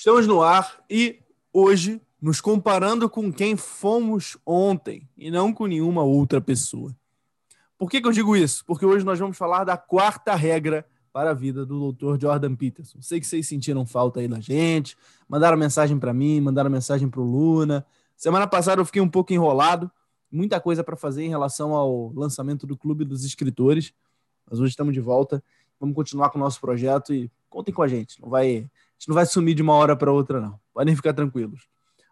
Estamos no ar e hoje nos comparando com quem fomos ontem e não com nenhuma outra pessoa. Por que, que eu digo isso? Porque hoje nós vamos falar da quarta regra para a vida do Dr. Jordan Peterson. Sei que vocês sentiram falta aí da gente, mandaram mensagem para mim, mandaram mensagem para o Luna. Semana passada eu fiquei um pouco enrolado, muita coisa para fazer em relação ao lançamento do Clube dos Escritores, mas hoje estamos de volta. Vamos continuar com o nosso projeto e contem com a gente. Não vai gente não vai sumir de uma hora para outra, não. Podem ficar tranquilos.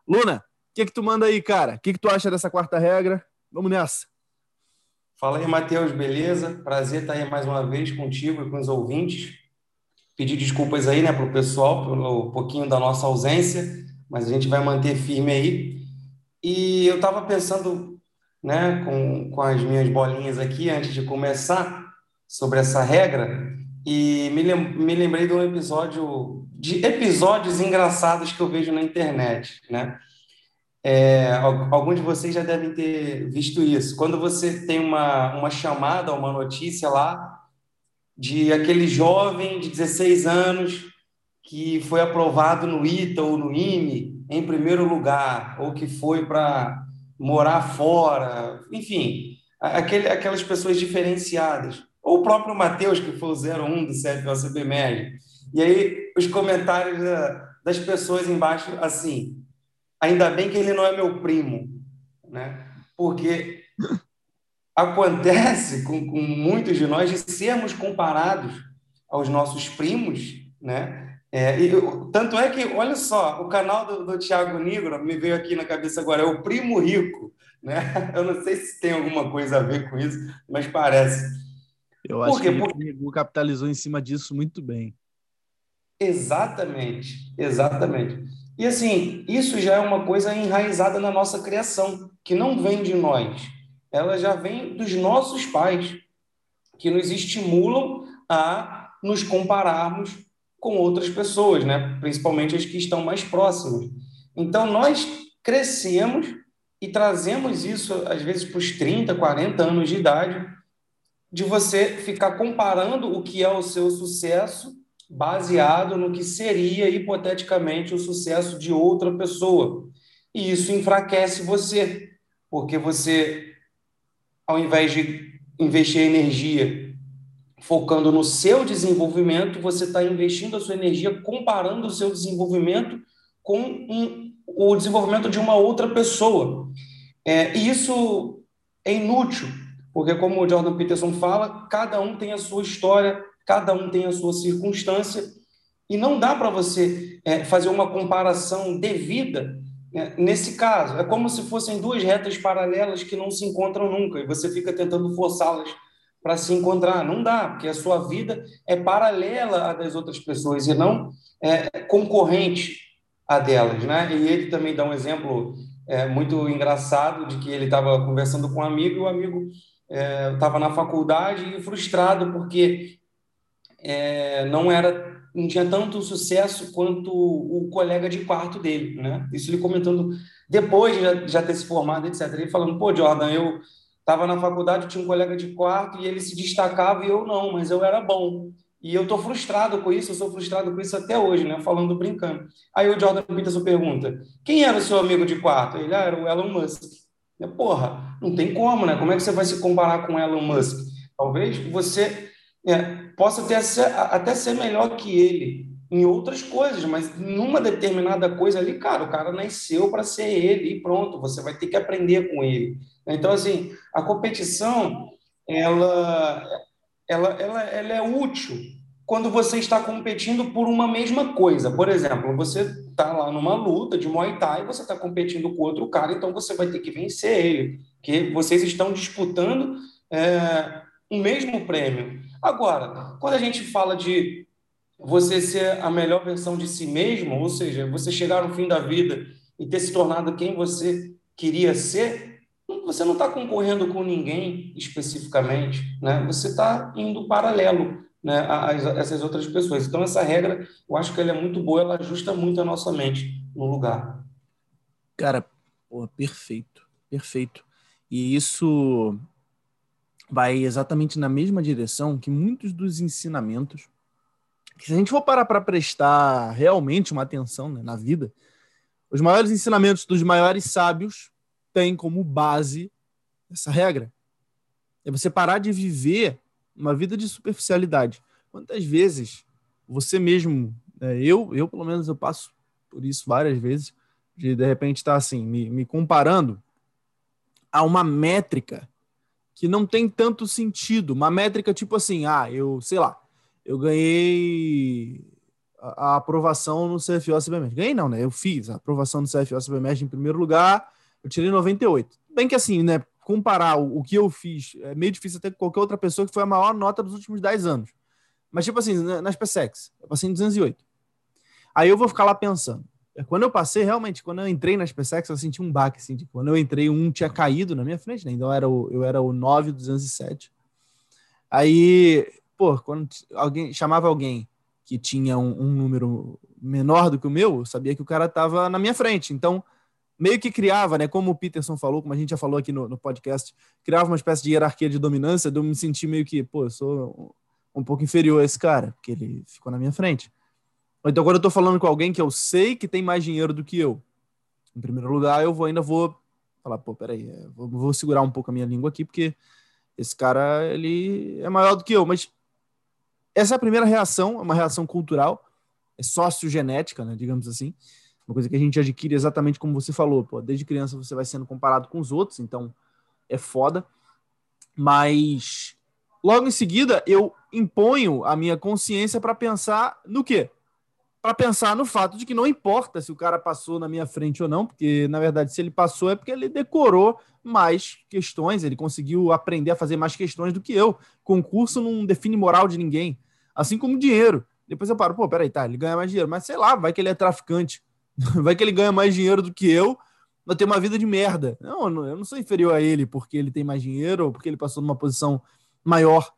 Luna, o que, que tu manda aí, cara? O que, que tu acha dessa quarta regra? Vamos nessa. Fala aí, Matheus, beleza? Prazer estar aí mais uma vez contigo e com os ouvintes. Pedir desculpas aí, né, para o pessoal pelo pouquinho da nossa ausência, mas a gente vai manter firme aí. E eu estava pensando, né, com, com as minhas bolinhas aqui antes de começar sobre essa regra e me, lem me lembrei de um episódio de episódios engraçados que eu vejo na internet, né? É, alguns de vocês já devem ter visto isso. Quando você tem uma, uma chamada, uma notícia lá de aquele jovem de 16 anos que foi aprovado no ITA ou no IME em primeiro lugar, ou que foi para morar fora, enfim, aquele, aquelas pessoas diferenciadas. Ou o próprio Matheus, que foi o 01 do CFOCB Médio e aí, os comentários das pessoas embaixo, assim, ainda bem que ele não é meu primo, né? Porque acontece com, com muitos de nós de sermos comparados aos nossos primos, né? É, tanto é que, olha só, o canal do, do Tiago Negro me veio aqui na cabeça agora, é o Primo Rico, né? Eu não sei se tem alguma coisa a ver com isso, mas parece. Eu acho que Porque... o capitalizou em cima disso muito bem. Exatamente, exatamente. E assim, isso já é uma coisa enraizada na nossa criação, que não vem de nós, ela já vem dos nossos pais, que nos estimulam a nos compararmos com outras pessoas, né? principalmente as que estão mais próximas. Então, nós crescemos e trazemos isso, às vezes, para os 30, 40 anos de idade, de você ficar comparando o que é o seu sucesso baseado no que seria hipoteticamente o sucesso de outra pessoa. E isso enfraquece você, porque você, ao invés de investir energia focando no seu desenvolvimento, você está investindo a sua energia comparando o seu desenvolvimento com um, o desenvolvimento de uma outra pessoa. É, e isso é inútil, porque, como o Jordan Peterson fala, cada um tem a sua história, cada um tem a sua circunstância, e não dá para você é, fazer uma comparação devida é, nesse caso. É como se fossem duas retas paralelas que não se encontram nunca, e você fica tentando forçá-las para se encontrar. Não dá, porque a sua vida é paralela à das outras pessoas e não é, concorrente a delas. Né? E ele também dá um exemplo é, muito engraçado de que ele estava conversando com um amigo e o amigo estava é, na faculdade e frustrado porque é, não era não tinha tanto sucesso quanto o colega de quarto dele, né? Isso ele comentando depois de já, já ter se formado, etc. Ele falando, pô, Jordan, eu estava na faculdade, tinha um colega de quarto e ele se destacava e eu não, mas eu era bom. E eu estou frustrado com isso, eu sou frustrado com isso até hoje, né? Falando brincando. Aí o Jordan Peterson pergunta: quem era o seu amigo de quarto? Ele ah, era o Elon Musk. Porra, não tem como, né? Como é que você vai se comparar com Elon Musk? Talvez você é, possa ter, até ser melhor que ele em outras coisas, mas numa determinada coisa ali, cara, o cara nasceu para ser ele e pronto, você vai ter que aprender com ele. Então, assim, a competição, ela, ela, ela, ela é útil quando você está competindo por uma mesma coisa. Por exemplo, você está lá numa luta de Muay Thai, você está competindo com outro cara, então você vai ter que vencer ele, que vocês estão disputando é, o mesmo prêmio. Agora, quando a gente fala de você ser a melhor versão de si mesmo, ou seja, você chegar no fim da vida e ter se tornado quem você queria ser, você não está concorrendo com ninguém especificamente, né? Você está indo paralelo né, a, essas outras pessoas. Então, essa regra, eu acho que ela é muito boa, ela ajusta muito a nossa mente no lugar. Cara, pô, perfeito, perfeito. E isso vai exatamente na mesma direção que muitos dos ensinamentos se a gente for parar para prestar realmente uma atenção né, na vida, os maiores ensinamentos dos maiores sábios têm como base essa regra. É você parar de viver uma vida de superficialidade. Quantas vezes você mesmo, né, eu, eu pelo menos eu passo por isso várias vezes, de de repente estar tá, assim, me, me comparando a uma métrica que não tem tanto sentido. Uma métrica tipo assim, ah, eu, sei lá, eu ganhei a, a aprovação no CFO CBMED. Ganhei não, né? Eu fiz a aprovação no CFO CBMED em primeiro lugar, eu tirei 98. Bem que assim, né? Comparar o, o que eu fiz é meio difícil até com qualquer outra pessoa que foi a maior nota dos últimos 10 anos. Mas, tipo assim, nas PSEX, eu passei em 208. Aí eu vou ficar lá pensando. Quando eu passei, realmente, quando eu entrei nas PSEX, eu senti um baque, assim, quando eu entrei, um tinha caído na minha frente, né? Então eu era o, eu era o 9207. Aí pô, quando alguém chamava alguém que tinha um, um, número menor do que o meu, eu sabia que o cara estava na minha frente. Então, meio que criava, né? Como o Peterson falou, como a gente já falou aqui no, no podcast, criava uma espécie de hierarquia de dominância, de eu me sentir meio que, pô, eu sou um pouco inferior a esse cara, porque ele ficou na minha frente. Então, quando eu tô falando com alguém que eu sei que tem mais dinheiro do que eu, em primeiro lugar, eu vou, ainda vou falar, pô, peraí, é, vou, vou segurar um pouco a minha língua aqui, porque esse cara, ele é maior do que eu, mas essa é a primeira reação, é uma reação cultural, é sociogenética, né, digamos assim. Uma coisa que a gente adquire exatamente como você falou. Pô, desde criança você vai sendo comparado com os outros, então é foda. Mas logo em seguida eu imponho a minha consciência para pensar no quê? Para pensar no fato de que não importa se o cara passou na minha frente ou não, porque na verdade se ele passou é porque ele decorou mais questões, ele conseguiu aprender a fazer mais questões do que eu. Concurso não define moral de ninguém. Assim como dinheiro. Depois eu paro, pô, peraí, tá, ele ganha mais dinheiro, mas sei lá, vai que ele é traficante. vai que ele ganha mais dinheiro do que eu, mas tem uma vida de merda. Não, eu não sou inferior a ele porque ele tem mais dinheiro ou porque ele passou numa posição maior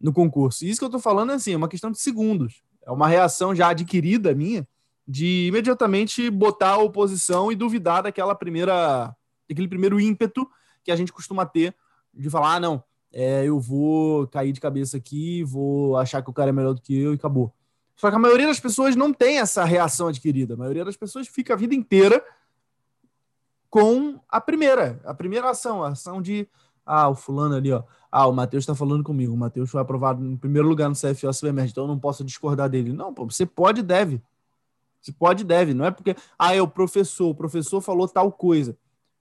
no concurso. E isso que eu tô falando é assim, é uma questão de segundos. É uma reação já adquirida minha de imediatamente botar a oposição e duvidar daquela primeira, daquele primeiro ímpeto que a gente costuma ter de falar, ah, não, é, eu vou cair de cabeça aqui, vou achar que o cara é melhor do que eu e acabou. Só que a maioria das pessoas não tem essa reação adquirida. A maioria das pessoas fica a vida inteira com a primeira, a primeira ação, a ação de ah, o fulano ali, ó. Ah, o Matheus está falando comigo. O Matheus foi aprovado em primeiro lugar no CFO Supermercado, então eu não posso discordar dele. Não, pô, você pode e deve. Você pode e deve. Não é porque, ah, é o professor, o professor falou tal coisa.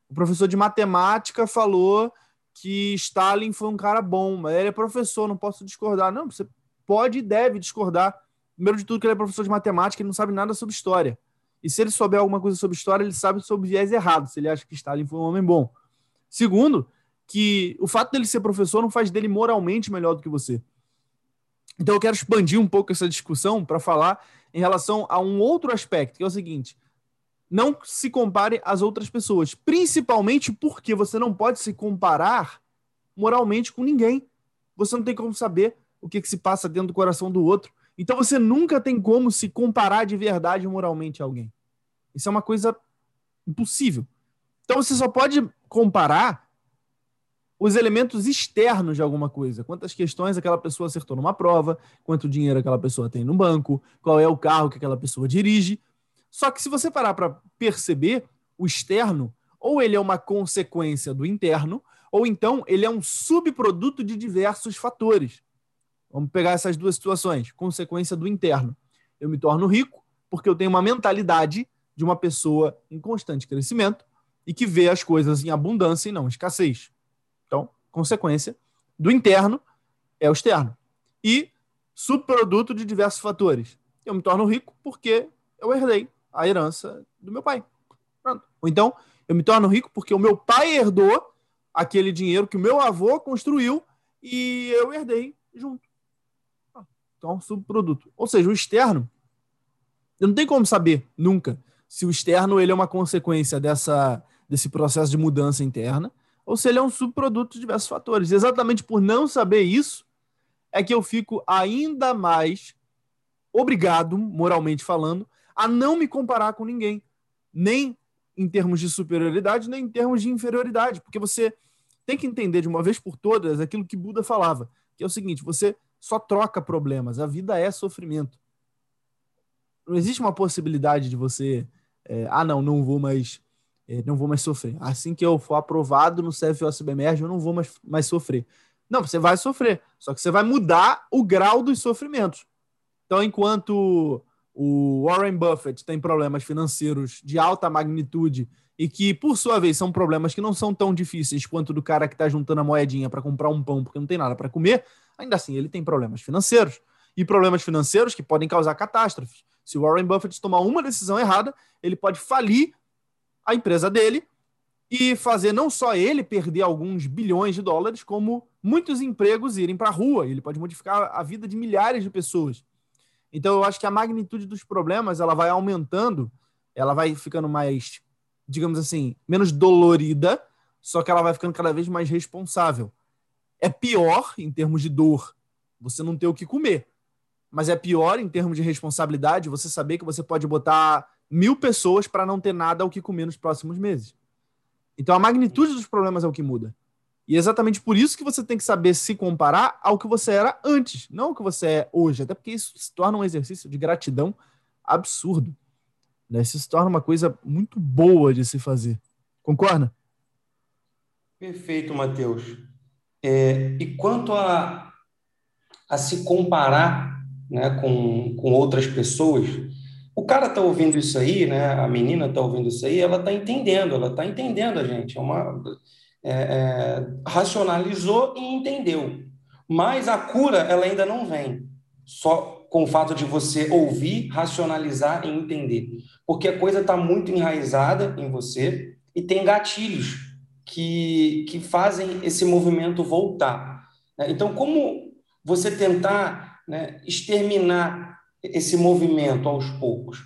O professor de matemática falou que Stalin foi um cara bom, mas ele é professor, não posso discordar. Não, você pode e deve discordar. Primeiro de tudo, que ele é professor de matemática, ele não sabe nada sobre história. E se ele souber alguma coisa sobre história, ele sabe sobre viés errado, se ele acha que Stalin foi um homem bom. Segundo, que o fato dele ser professor não faz dele moralmente melhor do que você. Então eu quero expandir um pouco essa discussão para falar em relação a um outro aspecto, que é o seguinte: não se compare às outras pessoas, principalmente porque você não pode se comparar moralmente com ninguém. Você não tem como saber o que, que se passa dentro do coração do outro. Então você nunca tem como se comparar de verdade moralmente a alguém. Isso é uma coisa impossível. Então você só pode comparar os elementos externos de alguma coisa. Quantas questões aquela pessoa acertou numa prova, quanto dinheiro aquela pessoa tem no banco, qual é o carro que aquela pessoa dirige. Só que se você parar para perceber, o externo, ou ele é uma consequência do interno, ou então ele é um subproduto de diversos fatores. Vamos pegar essas duas situações. Consequência do interno. Eu me torno rico porque eu tenho uma mentalidade de uma pessoa em constante crescimento e que vê as coisas em abundância e não escassez. Então, consequência do interno é o externo. E subproduto de diversos fatores. Eu me torno rico porque eu herdei a herança do meu pai. Pronto. Ou então, eu me torno rico porque o meu pai herdou aquele dinheiro que o meu avô construiu e eu herdei junto. Então, subproduto. Ou seja, o externo, eu não tenho como saber nunca se o externo ele é uma consequência dessa, desse processo de mudança interna ou se ele é um subproduto de diversos fatores. Exatamente por não saber isso, é que eu fico ainda mais obrigado, moralmente falando, a não me comparar com ninguém, nem em termos de superioridade, nem em termos de inferioridade, porque você tem que entender de uma vez por todas aquilo que Buda falava, que é o seguinte: você só troca problemas, a vida é sofrimento. não existe uma possibilidade de você, é, ah, não, não vou mais, não vou mais sofrer. Assim que eu for aprovado no CFO CBMERG, eu não vou mais, mais sofrer. Não, você vai sofrer, só que você vai mudar o grau dos sofrimentos. Então, enquanto o Warren Buffett tem problemas financeiros de alta magnitude e que, por sua vez, são problemas que não são tão difíceis quanto do cara que está juntando a moedinha para comprar um pão porque não tem nada para comer, ainda assim ele tem problemas financeiros. E problemas financeiros que podem causar catástrofes. Se o Warren Buffett tomar uma decisão errada, ele pode falir a empresa dele e fazer não só ele perder alguns bilhões de dólares, como muitos empregos irem para a rua. Ele pode modificar a vida de milhares de pessoas. Então eu acho que a magnitude dos problemas ela vai aumentando, ela vai ficando mais, digamos assim, menos dolorida, só que ela vai ficando cada vez mais responsável. É pior em termos de dor você não ter o que comer, mas é pior em termos de responsabilidade você saber que você pode botar mil pessoas para não ter nada ao que comer nos próximos meses. Então a magnitude dos problemas é o que muda. E é exatamente por isso que você tem que saber se comparar ao que você era antes, não ao que você é hoje. Até porque isso se torna um exercício de gratidão absurdo. Né? Isso se torna uma coisa muito boa de se fazer. Concorda? Perfeito, Matheus. É, e quanto a, a se comparar né, com, com outras pessoas, o cara está ouvindo isso aí, né, a menina está ouvindo isso aí, ela está entendendo, ela está entendendo a gente. É uma é, é, racionalizou e entendeu. Mas a cura ela ainda não vem só com o fato de você ouvir, racionalizar e entender, porque a coisa está muito enraizada em você e tem gatilhos que, que fazem esse movimento voltar. Então, como você tentar né, exterminar esse movimento aos poucos?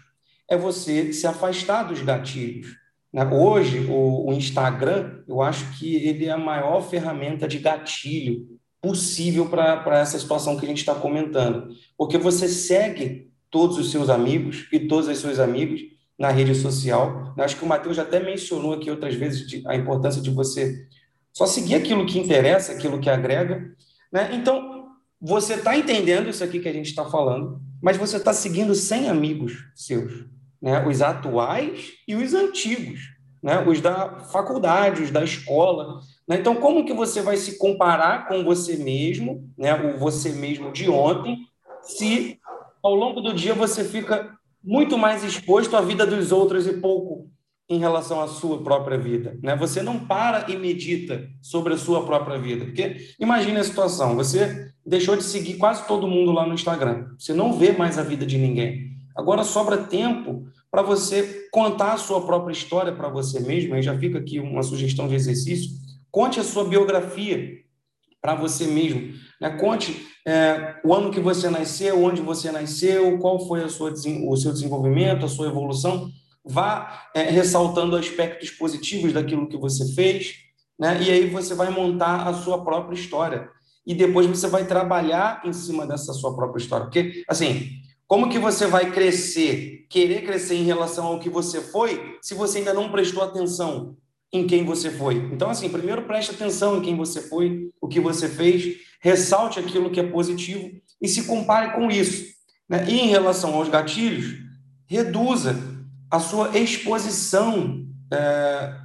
É você se afastar dos gatilhos. Né? Hoje, o, Instagram, eu acho que ele é a maior ferramenta de gatilho possível para essa situação que a gente está comentando. Porque você segue todos os seus amigos e todos os seus amigos na rede social. Acho que o Matheus já até mencionou aqui outras vezes a importância de você só seguir aquilo que interessa, aquilo que agrega. Né? Então, você está entendendo isso aqui que a gente está falando, mas você está seguindo 100 amigos seus né, os atuais e os antigos, né, os da faculdade, os da escola. Né? Então, como que você vai se comparar com você mesmo, né, o você mesmo de ontem, se ao longo do dia você fica muito mais exposto à vida dos outros e pouco em relação à sua própria vida, né? Você não para e medita sobre a sua própria vida, porque imagine a situação, você deixou de seguir quase todo mundo lá no Instagram, você não vê mais a vida de ninguém. Agora sobra tempo para você contar a sua própria história para você mesmo. Aí já fica aqui uma sugestão de exercício. Conte a sua biografia para você mesmo. Né? Conte é, o ano que você nasceu, onde você nasceu, qual foi sua, o seu desenvolvimento, a sua evolução. Vá é, ressaltando aspectos positivos daquilo que você fez, né? e aí você vai montar a sua própria história. E depois você vai trabalhar em cima dessa sua própria história. Porque, assim, como que você vai crescer, querer crescer em relação ao que você foi, se você ainda não prestou atenção em quem você foi? Então, assim, primeiro preste atenção em quem você foi, o que você fez, ressalte aquilo que é positivo e se compare com isso. Né? E em relação aos gatilhos, reduza a sua exposição é,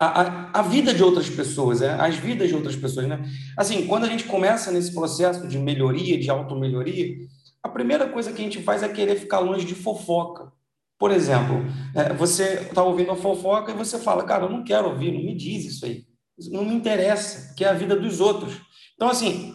à, à, vida de outras pessoas, é, às vidas de outras pessoas. Né? Assim, quando a gente começa nesse processo de melhoria, de automelhoria, a primeira coisa que a gente faz é querer ficar longe de fofoca. Por exemplo, é, você está ouvindo a fofoca e você fala, cara, eu não quero ouvir, não me diz isso aí. Não me interessa, que é a vida dos outros. Então, assim,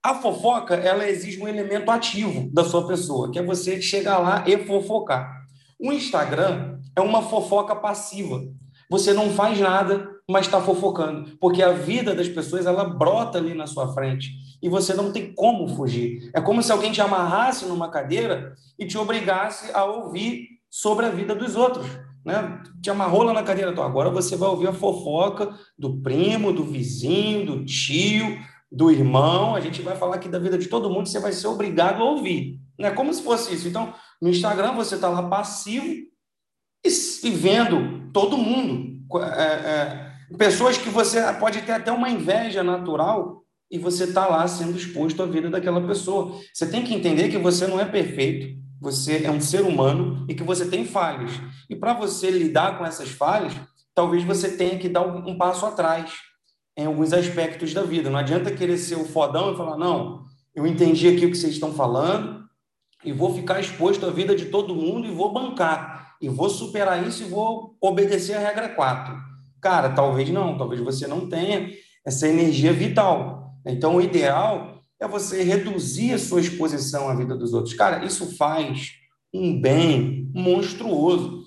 a fofoca, ela exige um elemento ativo da sua pessoa, que é você chegar lá e fofocar. O Instagram é uma fofoca passiva. Você não faz nada, mas está fofocando, porque a vida das pessoas ela brota ali na sua frente e você não tem como fugir. É como se alguém te amarrasse numa cadeira e te obrigasse a ouvir sobre a vida dos outros. Né? Te amarrou lá na cadeira, então agora você vai ouvir a fofoca do primo, do vizinho, do tio, do irmão. A gente vai falar aqui da vida de todo mundo, você vai ser obrigado a ouvir. Não é como se fosse isso. Então, no Instagram você está lá passivo e vendo todo mundo. É, é, pessoas que você pode ter até uma inveja natural e você está lá sendo exposto à vida daquela pessoa. Você tem que entender que você não é perfeito, você é um ser humano e que você tem falhas. E para você lidar com essas falhas, talvez você tenha que dar um passo atrás em alguns aspectos da vida. Não adianta querer ser o fodão e falar, não, eu entendi aqui o que vocês estão falando e vou ficar exposto à vida de todo mundo e vou bancar. E vou superar isso e vou obedecer a regra 4. Cara, talvez não, talvez você não tenha essa energia vital. Então, o ideal é você reduzir a sua exposição à vida dos outros. Cara, isso faz um bem monstruoso.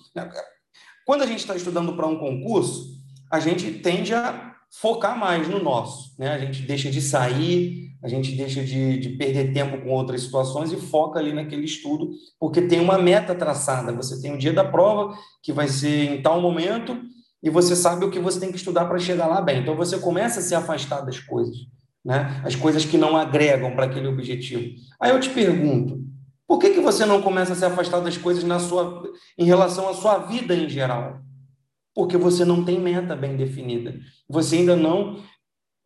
Quando a gente está estudando para um concurso, a gente tende a focar mais no nosso. Né? A gente deixa de sair, a gente deixa de, de perder tempo com outras situações e foca ali naquele estudo, porque tem uma meta traçada. Você tem o dia da prova, que vai ser em tal momento, e você sabe o que você tem que estudar para chegar lá bem. Então você começa a se afastar das coisas, né? as coisas que não agregam para aquele objetivo. Aí eu te pergunto, por que, que você não começa a se afastar das coisas na sua, em relação à sua vida em geral? Porque você não tem meta bem definida. Você ainda não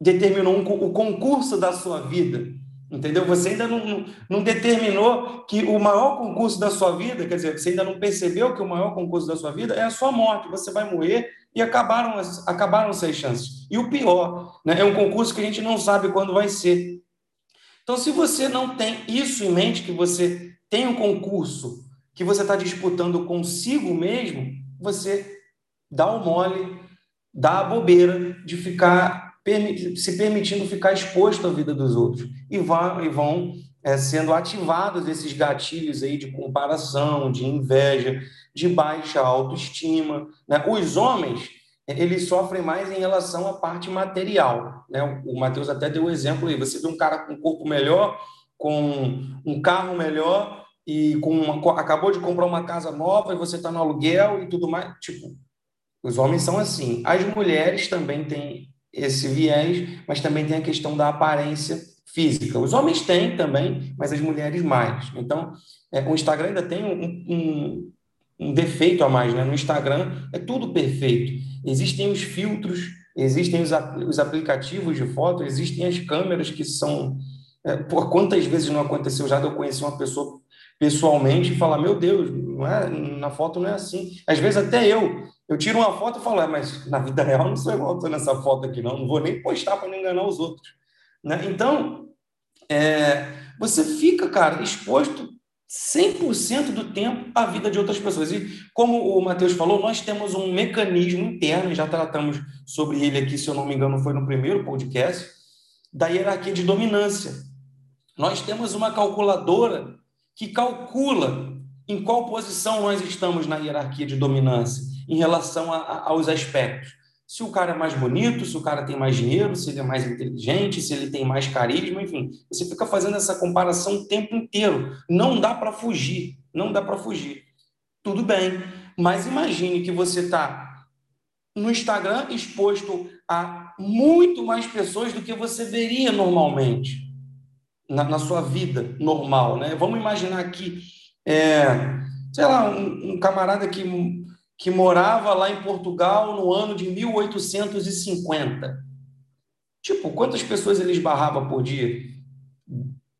determinou um, o concurso da sua vida. Entendeu? Você ainda não, não determinou que o maior concurso da sua vida, quer dizer, você ainda não percebeu que o maior concurso da sua vida é a sua morte. Você vai morrer e acabaram, acabaram as chances. E o pior, né, é um concurso que a gente não sabe quando vai ser. Então, se você não tem isso em mente, que você tem um concurso que você está disputando consigo mesmo, você dá o mole, dá a bobeira de ficar se permitindo ficar exposto à vida dos outros e vão, e vão é, sendo ativados esses gatilhos aí de comparação, de inveja, de baixa autoestima. Né? Os homens eles sofrem mais em relação à parte material. Né? O Matheus até deu o um exemplo aí. Você vê um cara com um corpo melhor, com um carro melhor e com uma, acabou de comprar uma casa nova e você está no aluguel e tudo mais. Tipo, os homens são assim. As mulheres também têm esse viés, mas também tem a questão da aparência física. Os homens têm também, mas as mulheres mais. Então, é, o Instagram ainda tem um, um, um defeito a mais. Né? No Instagram é tudo perfeito. Existem os filtros, existem os, os aplicativos de foto, existem as câmeras que são. É, por quantas vezes não aconteceu já de eu conhecer uma pessoa pessoalmente e falar: Meu Deus, não é, na foto não é assim. Às vezes até eu eu tiro uma foto e falo, é, mas na vida real não sou igual estou nessa foto aqui, não. Não vou nem postar para não enganar os outros. Né? Então, é, você fica, cara, exposto 100% do tempo à vida de outras pessoas. E como o Matheus falou, nós temos um mecanismo interno, já tratamos sobre ele aqui, se eu não me engano, foi no primeiro podcast, da hierarquia de dominância. Nós temos uma calculadora que calcula em qual posição nós estamos na hierarquia de dominância em relação a, a, aos aspectos. Se o cara é mais bonito, se o cara tem mais dinheiro, se ele é mais inteligente, se ele tem mais carisma, enfim, você fica fazendo essa comparação o tempo inteiro. Não dá para fugir, não dá para fugir. Tudo bem, mas imagine que você está no Instagram exposto a muito mais pessoas do que você veria normalmente na, na sua vida normal, né? Vamos imaginar aqui, é, sei lá, um, um camarada que que morava lá em Portugal no ano de 1850. Tipo, quantas pessoas ele esbarrava por dia?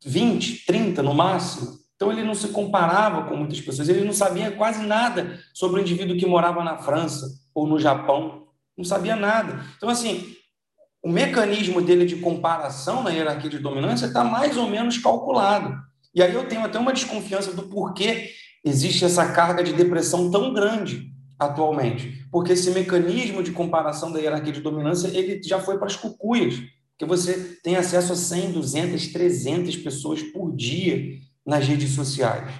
20, 30 no máximo. Então ele não se comparava com muitas pessoas, ele não sabia quase nada sobre o indivíduo que morava na França ou no Japão, não sabia nada. Então, assim, o mecanismo dele de comparação na hierarquia de dominância está mais ou menos calculado. E aí eu tenho até uma desconfiança do porquê existe essa carga de depressão tão grande atualmente, porque esse mecanismo de comparação da hierarquia de dominância ele já foi para as cucuias, que você tem acesso a 100, 200, 300 pessoas por dia nas redes sociais.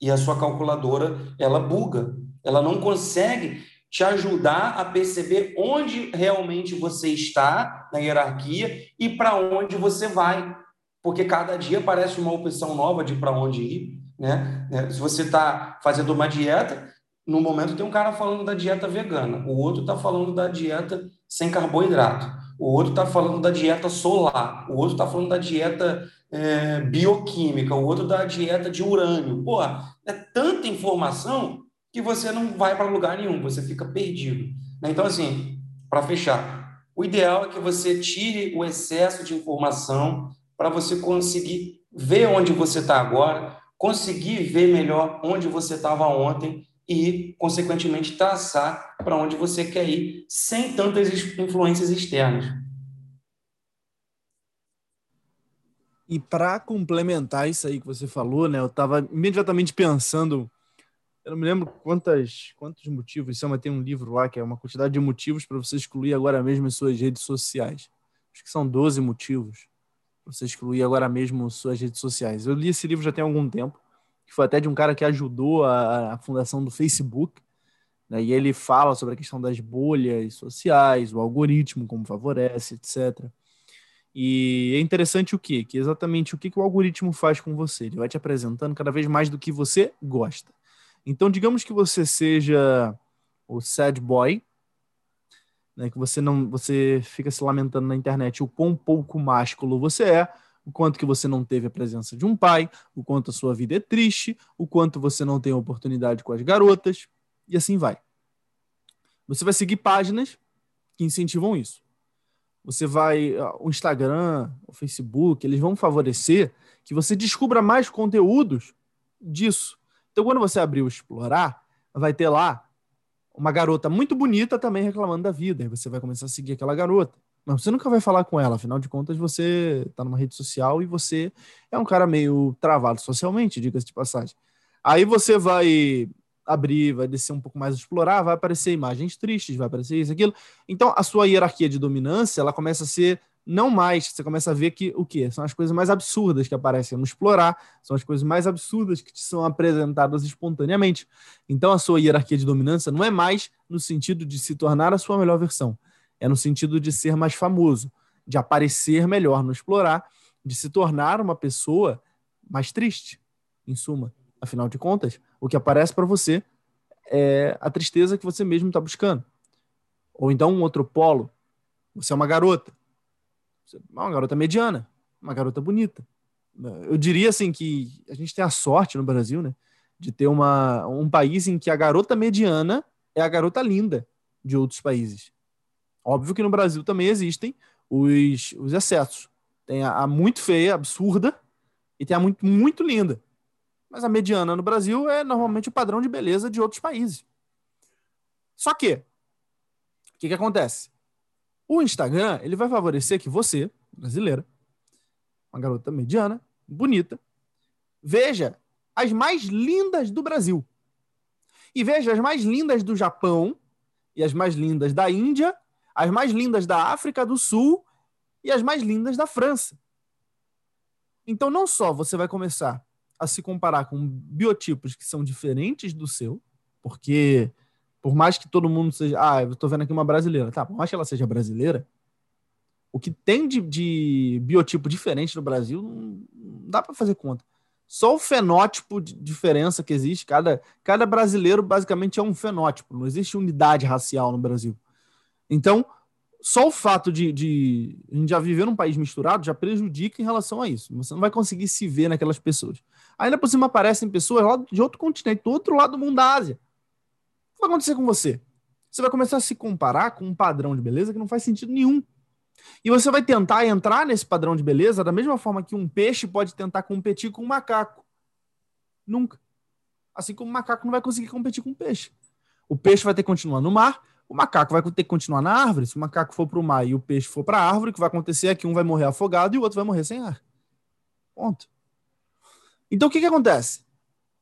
E a sua calculadora, ela buga, ela não consegue te ajudar a perceber onde realmente você está na hierarquia e para onde você vai. Porque cada dia aparece uma opção nova de para onde ir. Né? Se você está fazendo uma dieta, no momento tem um cara falando da dieta vegana, o outro está falando da dieta sem carboidrato, o outro está falando da dieta solar, o outro está falando da dieta é, bioquímica, o outro da dieta de urânio. Pô, é tanta informação que você não vai para lugar nenhum, você fica perdido. Né? Então, assim, para fechar, o ideal é que você tire o excesso de informação para você conseguir ver onde você está agora, conseguir ver melhor onde você estava ontem e, consequentemente, traçar para onde você quer ir sem tantas influências externas. E para complementar isso aí que você falou, né, eu estava imediatamente pensando, eu não me lembro quantas, quantos motivos, isso, mas tem um livro lá que é uma quantidade de motivos para você excluir agora mesmo as suas redes sociais. Acho que são 12 motivos para você excluir agora mesmo suas redes sociais. Eu li esse livro já tem algum tempo, que foi até de um cara que ajudou a, a fundação do Facebook, né, e ele fala sobre a questão das bolhas sociais, o algoritmo, como favorece, etc. E é interessante o quê? Que exatamente o que, que o algoritmo faz com você. Ele vai te apresentando cada vez mais do que você gosta. Então, digamos que você seja o sad boy, né, que você não você fica se lamentando na internet o quão pouco másculo você é, o quanto que você não teve a presença de um pai, o quanto a sua vida é triste, o quanto você não tem oportunidade com as garotas, e assim vai. Você vai seguir páginas que incentivam isso você vai. O Instagram, o Facebook, eles vão favorecer que você descubra mais conteúdos disso. Então, quando você abrir o Explorar, vai ter lá uma garota muito bonita também reclamando da vida. E você vai começar a seguir aquela garota. Mas você nunca vai falar com ela, afinal de contas, você está numa rede social e você é um cara meio travado socialmente, diga-se de passagem. Aí você vai abrir, vai descer um pouco mais, explorar, vai aparecer imagens tristes, vai aparecer isso, aquilo. Então, a sua hierarquia de dominância, ela começa a ser não mais, você começa a ver que o que são as coisas mais absurdas que aparecem no explorar, são as coisas mais absurdas que te são apresentadas espontaneamente. Então, a sua hierarquia de dominância não é mais no sentido de se tornar a sua melhor versão, é no sentido de ser mais famoso, de aparecer melhor no explorar, de se tornar uma pessoa mais triste, em suma. Afinal de contas, o que aparece para você é a tristeza que você mesmo está buscando. Ou então um outro polo. Você é uma garota. Você é uma garota mediana, uma garota bonita. Eu diria assim que a gente tem a sorte no Brasil, né, de ter uma, um país em que a garota mediana é a garota linda de outros países. Óbvio que no Brasil também existem os, os excessos. Tem a, a muito feia, absurda, e tem a muito, muito linda. Mas a mediana no Brasil é normalmente o padrão de beleza de outros países. Só que, o que, que acontece? O Instagram ele vai favorecer que você, brasileira, uma garota mediana, bonita, veja as mais lindas do Brasil. E veja as mais lindas do Japão, e as mais lindas da Índia, as mais lindas da África do Sul e as mais lindas da França. Então, não só você vai começar a se comparar com biotipos que são diferentes do seu, porque por mais que todo mundo seja. Ah, eu tô vendo aqui uma brasileira. Tá, por mais que ela seja brasileira, o que tem de, de biotipo diferente no Brasil não dá para fazer conta. Só o fenótipo de diferença que existe, cada, cada brasileiro basicamente é um fenótipo, não existe unidade racial no Brasil. Então, só o fato de, de, a gente já viver num país misturado já prejudica em relação a isso. Você não vai conseguir se ver naquelas pessoas. Ainda por cima aparecem pessoas lá de outro continente, do outro lado do mundo da Ásia. O que vai acontecer com você? Você vai começar a se comparar com um padrão de beleza que não faz sentido nenhum. E você vai tentar entrar nesse padrão de beleza da mesma forma que um peixe pode tentar competir com um macaco. Nunca. Assim como o macaco não vai conseguir competir com um peixe. O peixe vai ter que continuar no mar, o macaco vai ter que continuar na árvore. Se o macaco for para o mar e o peixe for para a árvore, o que vai acontecer é que um vai morrer afogado e o outro vai morrer sem ar. Ponto. Então, o que, que acontece?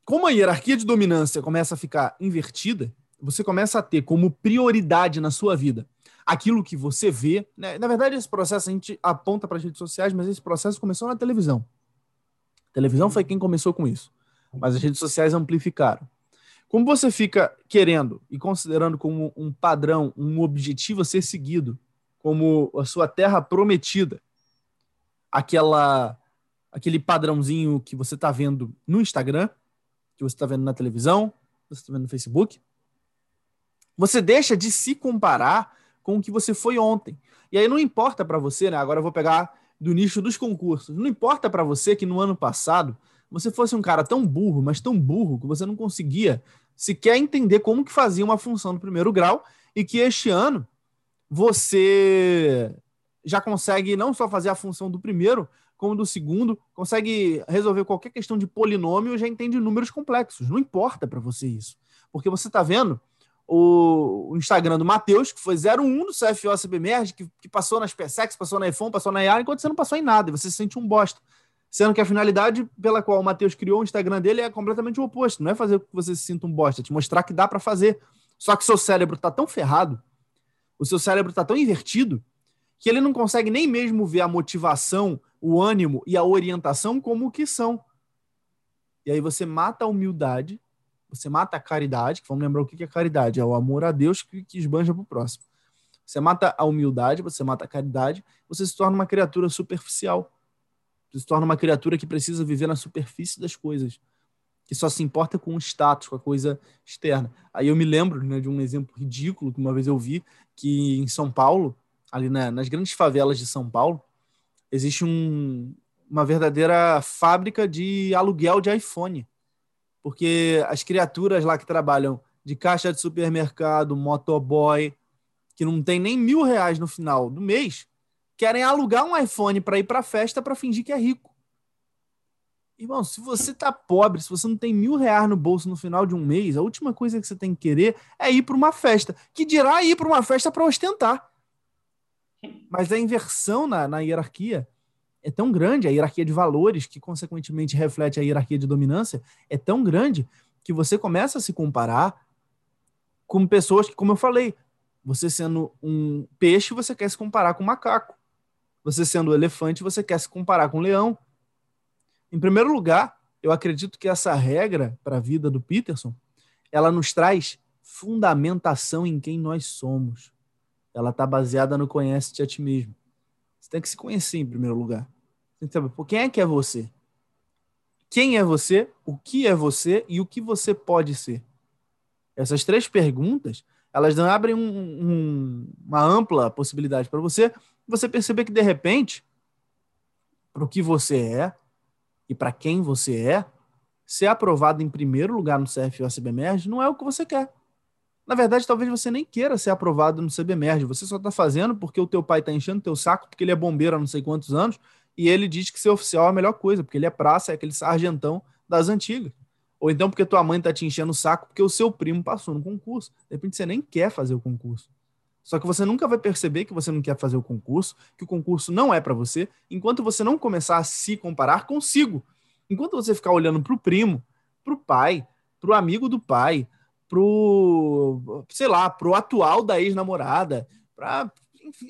Como a hierarquia de dominância começa a ficar invertida, você começa a ter como prioridade na sua vida aquilo que você vê. Né? Na verdade, esse processo a gente aponta para as redes sociais, mas esse processo começou na televisão. A televisão foi quem começou com isso, mas as redes sociais amplificaram. Como você fica querendo e considerando como um padrão, um objetivo a ser seguido, como a sua terra prometida, aquela aquele padrãozinho que você está vendo no Instagram, que você está vendo na televisão, que você está vendo no Facebook, você deixa de se comparar com o que você foi ontem. E aí não importa para você, né? Agora eu vou pegar do nicho dos concursos. Não importa para você que no ano passado você fosse um cara tão burro, mas tão burro que você não conseguia se quer entender como que fazia uma função do primeiro grau e que este ano você já consegue não só fazer a função do primeiro, como do segundo, consegue resolver qualquer questão de polinômio, já entende números complexos. Não importa para você isso. Porque você está vendo o, Instagram do Matheus, que foi 01 do CFO CBMERG, que, que passou nas PSEX, passou na iPhone, passou na IA, enquanto você não passou em nada, e você se sente um bosta. Sendo que a finalidade pela qual o Matheus criou o Instagram dele é completamente o oposto. Não é fazer com que você se sinta um bosta, é te mostrar que dá para fazer. Só que seu cérebro está tão ferrado, o seu cérebro está tão invertido, que ele não consegue nem mesmo ver a motivação, o ânimo e a orientação como o que são. E aí você mata a humildade você mata a caridade, que vamos lembrar o que é caridade, é o amor a Deus que, que esbanja para o próximo. Você mata a humildade, você mata a caridade, você se torna uma criatura superficial. Se torna uma criatura que precisa viver na superfície das coisas, que só se importa com o status, com a coisa externa. Aí eu me lembro né, de um exemplo ridículo que uma vez eu vi, que em São Paulo, ali na, nas grandes favelas de São Paulo, existe um, uma verdadeira fábrica de aluguel de iPhone porque as criaturas lá que trabalham de caixa de supermercado, motoboy, que não tem nem mil reais no final do mês, querem alugar um iPhone para ir para festa para fingir que é rico. Irmão, se você tá pobre, se você não tem mil reais no bolso no final de um mês, a última coisa que você tem que querer é ir para uma festa. Que dirá ir para uma festa para ostentar. Mas a inversão na, na hierarquia é tão grande, a hierarquia de valores, que consequentemente reflete a hierarquia de dominância, é tão grande que você começa a se comparar com pessoas que, como eu falei, você sendo um peixe, você quer se comparar com um macaco. Você sendo um elefante, você quer se comparar com um leão. Em primeiro lugar, eu acredito que essa regra para a vida do Peterson, ela nos traz fundamentação em quem nós somos. Ela está baseada no conhece-te a ti mesmo. Você tem que se conhecer em primeiro lugar. Você tem que saber por quem é que é você. Quem é você, o que é você e o que você pode ser. Essas três perguntas, elas abrem um, um, uma ampla possibilidade para você, você perceber que de repente, para o que você é e para quem você é, ser aprovado em primeiro lugar no CFO CBMERG não é o que você quer. Na verdade, talvez você nem queira ser aprovado no CBMERG. Você só está fazendo porque o teu pai está enchendo teu saco, porque ele é bombeiro há não sei quantos anos, e ele diz que ser oficial é a melhor coisa, porque ele é praça, é aquele sargentão das antigas. Ou então porque tua mãe está te enchendo o saco porque o seu primo passou no concurso. De repente você nem quer fazer o concurso. Só que você nunca vai perceber que você não quer fazer o concurso, que o concurso não é para você, enquanto você não começar a se comparar consigo. Enquanto você ficar olhando para o primo, para o pai, para o amigo do pai, pro, sei lá, pro atual da ex-namorada, para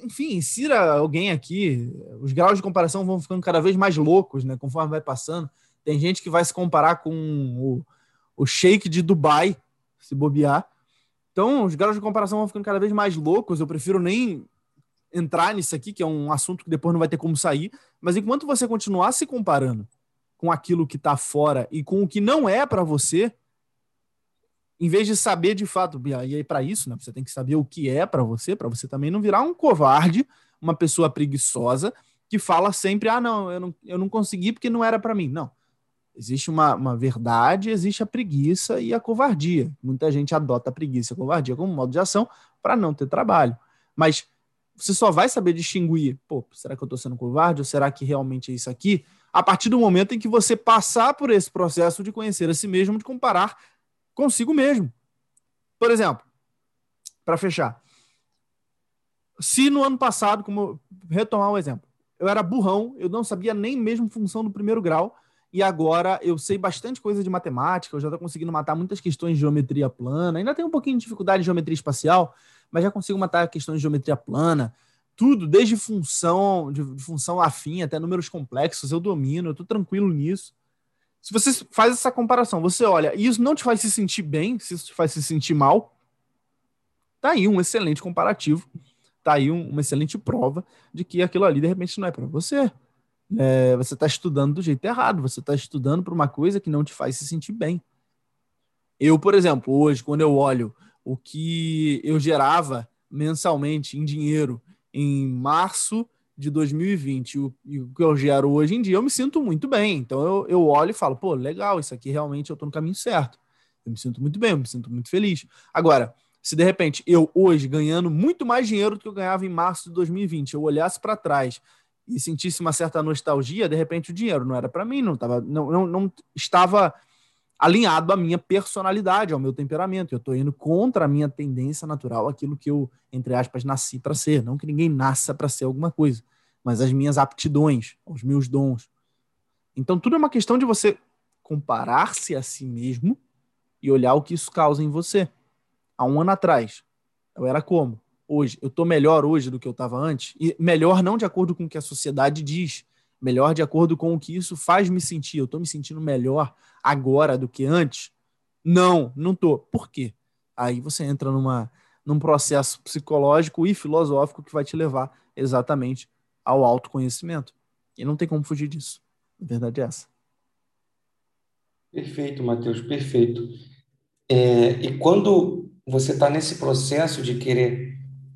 enfim, insira alguém aqui. Os graus de comparação vão ficando cada vez mais loucos, né? Conforme vai passando. Tem gente que vai se comparar com o, o Sheik de Dubai, se bobear. Então, os graus de comparação vão ficando cada vez mais loucos. Eu prefiro nem entrar nisso aqui, que é um assunto que depois não vai ter como sair. Mas enquanto você continuar se comparando com aquilo que está fora e com o que não é para você, em vez de saber de fato, e aí para isso, né, você tem que saber o que é para você, para você também não virar um covarde, uma pessoa preguiçosa que fala sempre: ah, não, eu não, eu não consegui porque não era para mim. Não. Existe uma, uma verdade, existe a preguiça e a covardia. Muita gente adota a preguiça e a covardia como modo de ação para não ter trabalho. Mas você só vai saber distinguir, pô, será que eu estou sendo covarde ou será que realmente é isso aqui? A partir do momento em que você passar por esse processo de conhecer a si mesmo, de comparar consigo mesmo. Por exemplo, para fechar, se no ano passado, como retomar o um exemplo, eu era burrão, eu não sabia nem mesmo função do primeiro grau, e agora eu sei bastante coisa de matemática, eu já estou conseguindo matar muitas questões de geometria plana, ainda tenho um pouquinho de dificuldade de geometria espacial, mas já consigo matar questões de geometria plana, tudo, desde função, de função afim até números complexos, eu domino, eu estou tranquilo nisso. Se você faz essa comparação, você olha, e isso não te faz se sentir bem, se isso te faz se sentir mal, tá aí um excelente comparativo, tá aí um, uma excelente prova de que aquilo ali de repente não é para você. É, você está estudando do jeito errado, você está estudando para uma coisa que não te faz se sentir bem. Eu, por exemplo, hoje, quando eu olho o que eu gerava mensalmente em dinheiro em março de 2020 o, e o que eu gero hoje em dia, eu me sinto muito bem. Então eu, eu olho e falo, pô, legal, isso aqui realmente eu estou no caminho certo. Eu me sinto muito bem, eu me sinto muito feliz. Agora, se de repente eu hoje ganhando muito mais dinheiro do que eu ganhava em março de 2020, eu olhasse para trás e sentisse uma certa nostalgia, de repente o dinheiro não era para mim, não, tava, não, não, não estava alinhado à minha personalidade, ao meu temperamento. Eu estou indo contra a minha tendência natural, aquilo que eu, entre aspas, nasci para ser. Não que ninguém nasça para ser alguma coisa, mas as minhas aptidões, os meus dons. Então, tudo é uma questão de você comparar-se a si mesmo e olhar o que isso causa em você. Há um ano atrás, eu era como? Hoje, eu estou melhor hoje do que eu estava antes? E melhor não de acordo com o que a sociedade diz, melhor de acordo com o que isso faz me sentir. Eu estou me sentindo melhor agora do que antes? Não, não estou. Por quê? Aí você entra numa, num processo psicológico e filosófico que vai te levar exatamente ao autoconhecimento. E não tem como fugir disso. A verdade é essa. Perfeito, Matheus, perfeito. É, e quando você está nesse processo de querer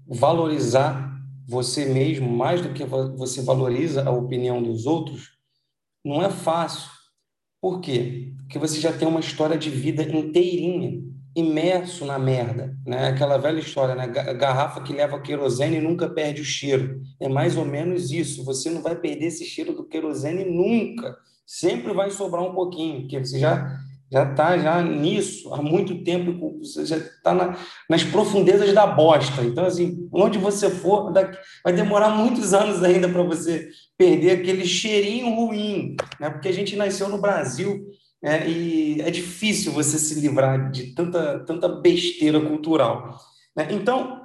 valorizar você mesmo mais do que você valoriza a opinião dos outros, não é fácil. Por quê? Porque você já tem uma história de vida inteirinha imerso na merda, né? Aquela velha história, né? Garrafa que leva querosene nunca perde o cheiro. É mais ou menos isso. Você não vai perder esse cheiro do querosene nunca. Sempre vai sobrar um pouquinho, porque você já já está já nisso há muito tempo, você já está na, nas profundezas da bosta. Então, assim, onde você for, vai demorar muitos anos ainda para você perder aquele cheirinho ruim, né? Porque a gente nasceu no Brasil é, e é difícil você se livrar de tanta, tanta besteira cultural. Né? Então,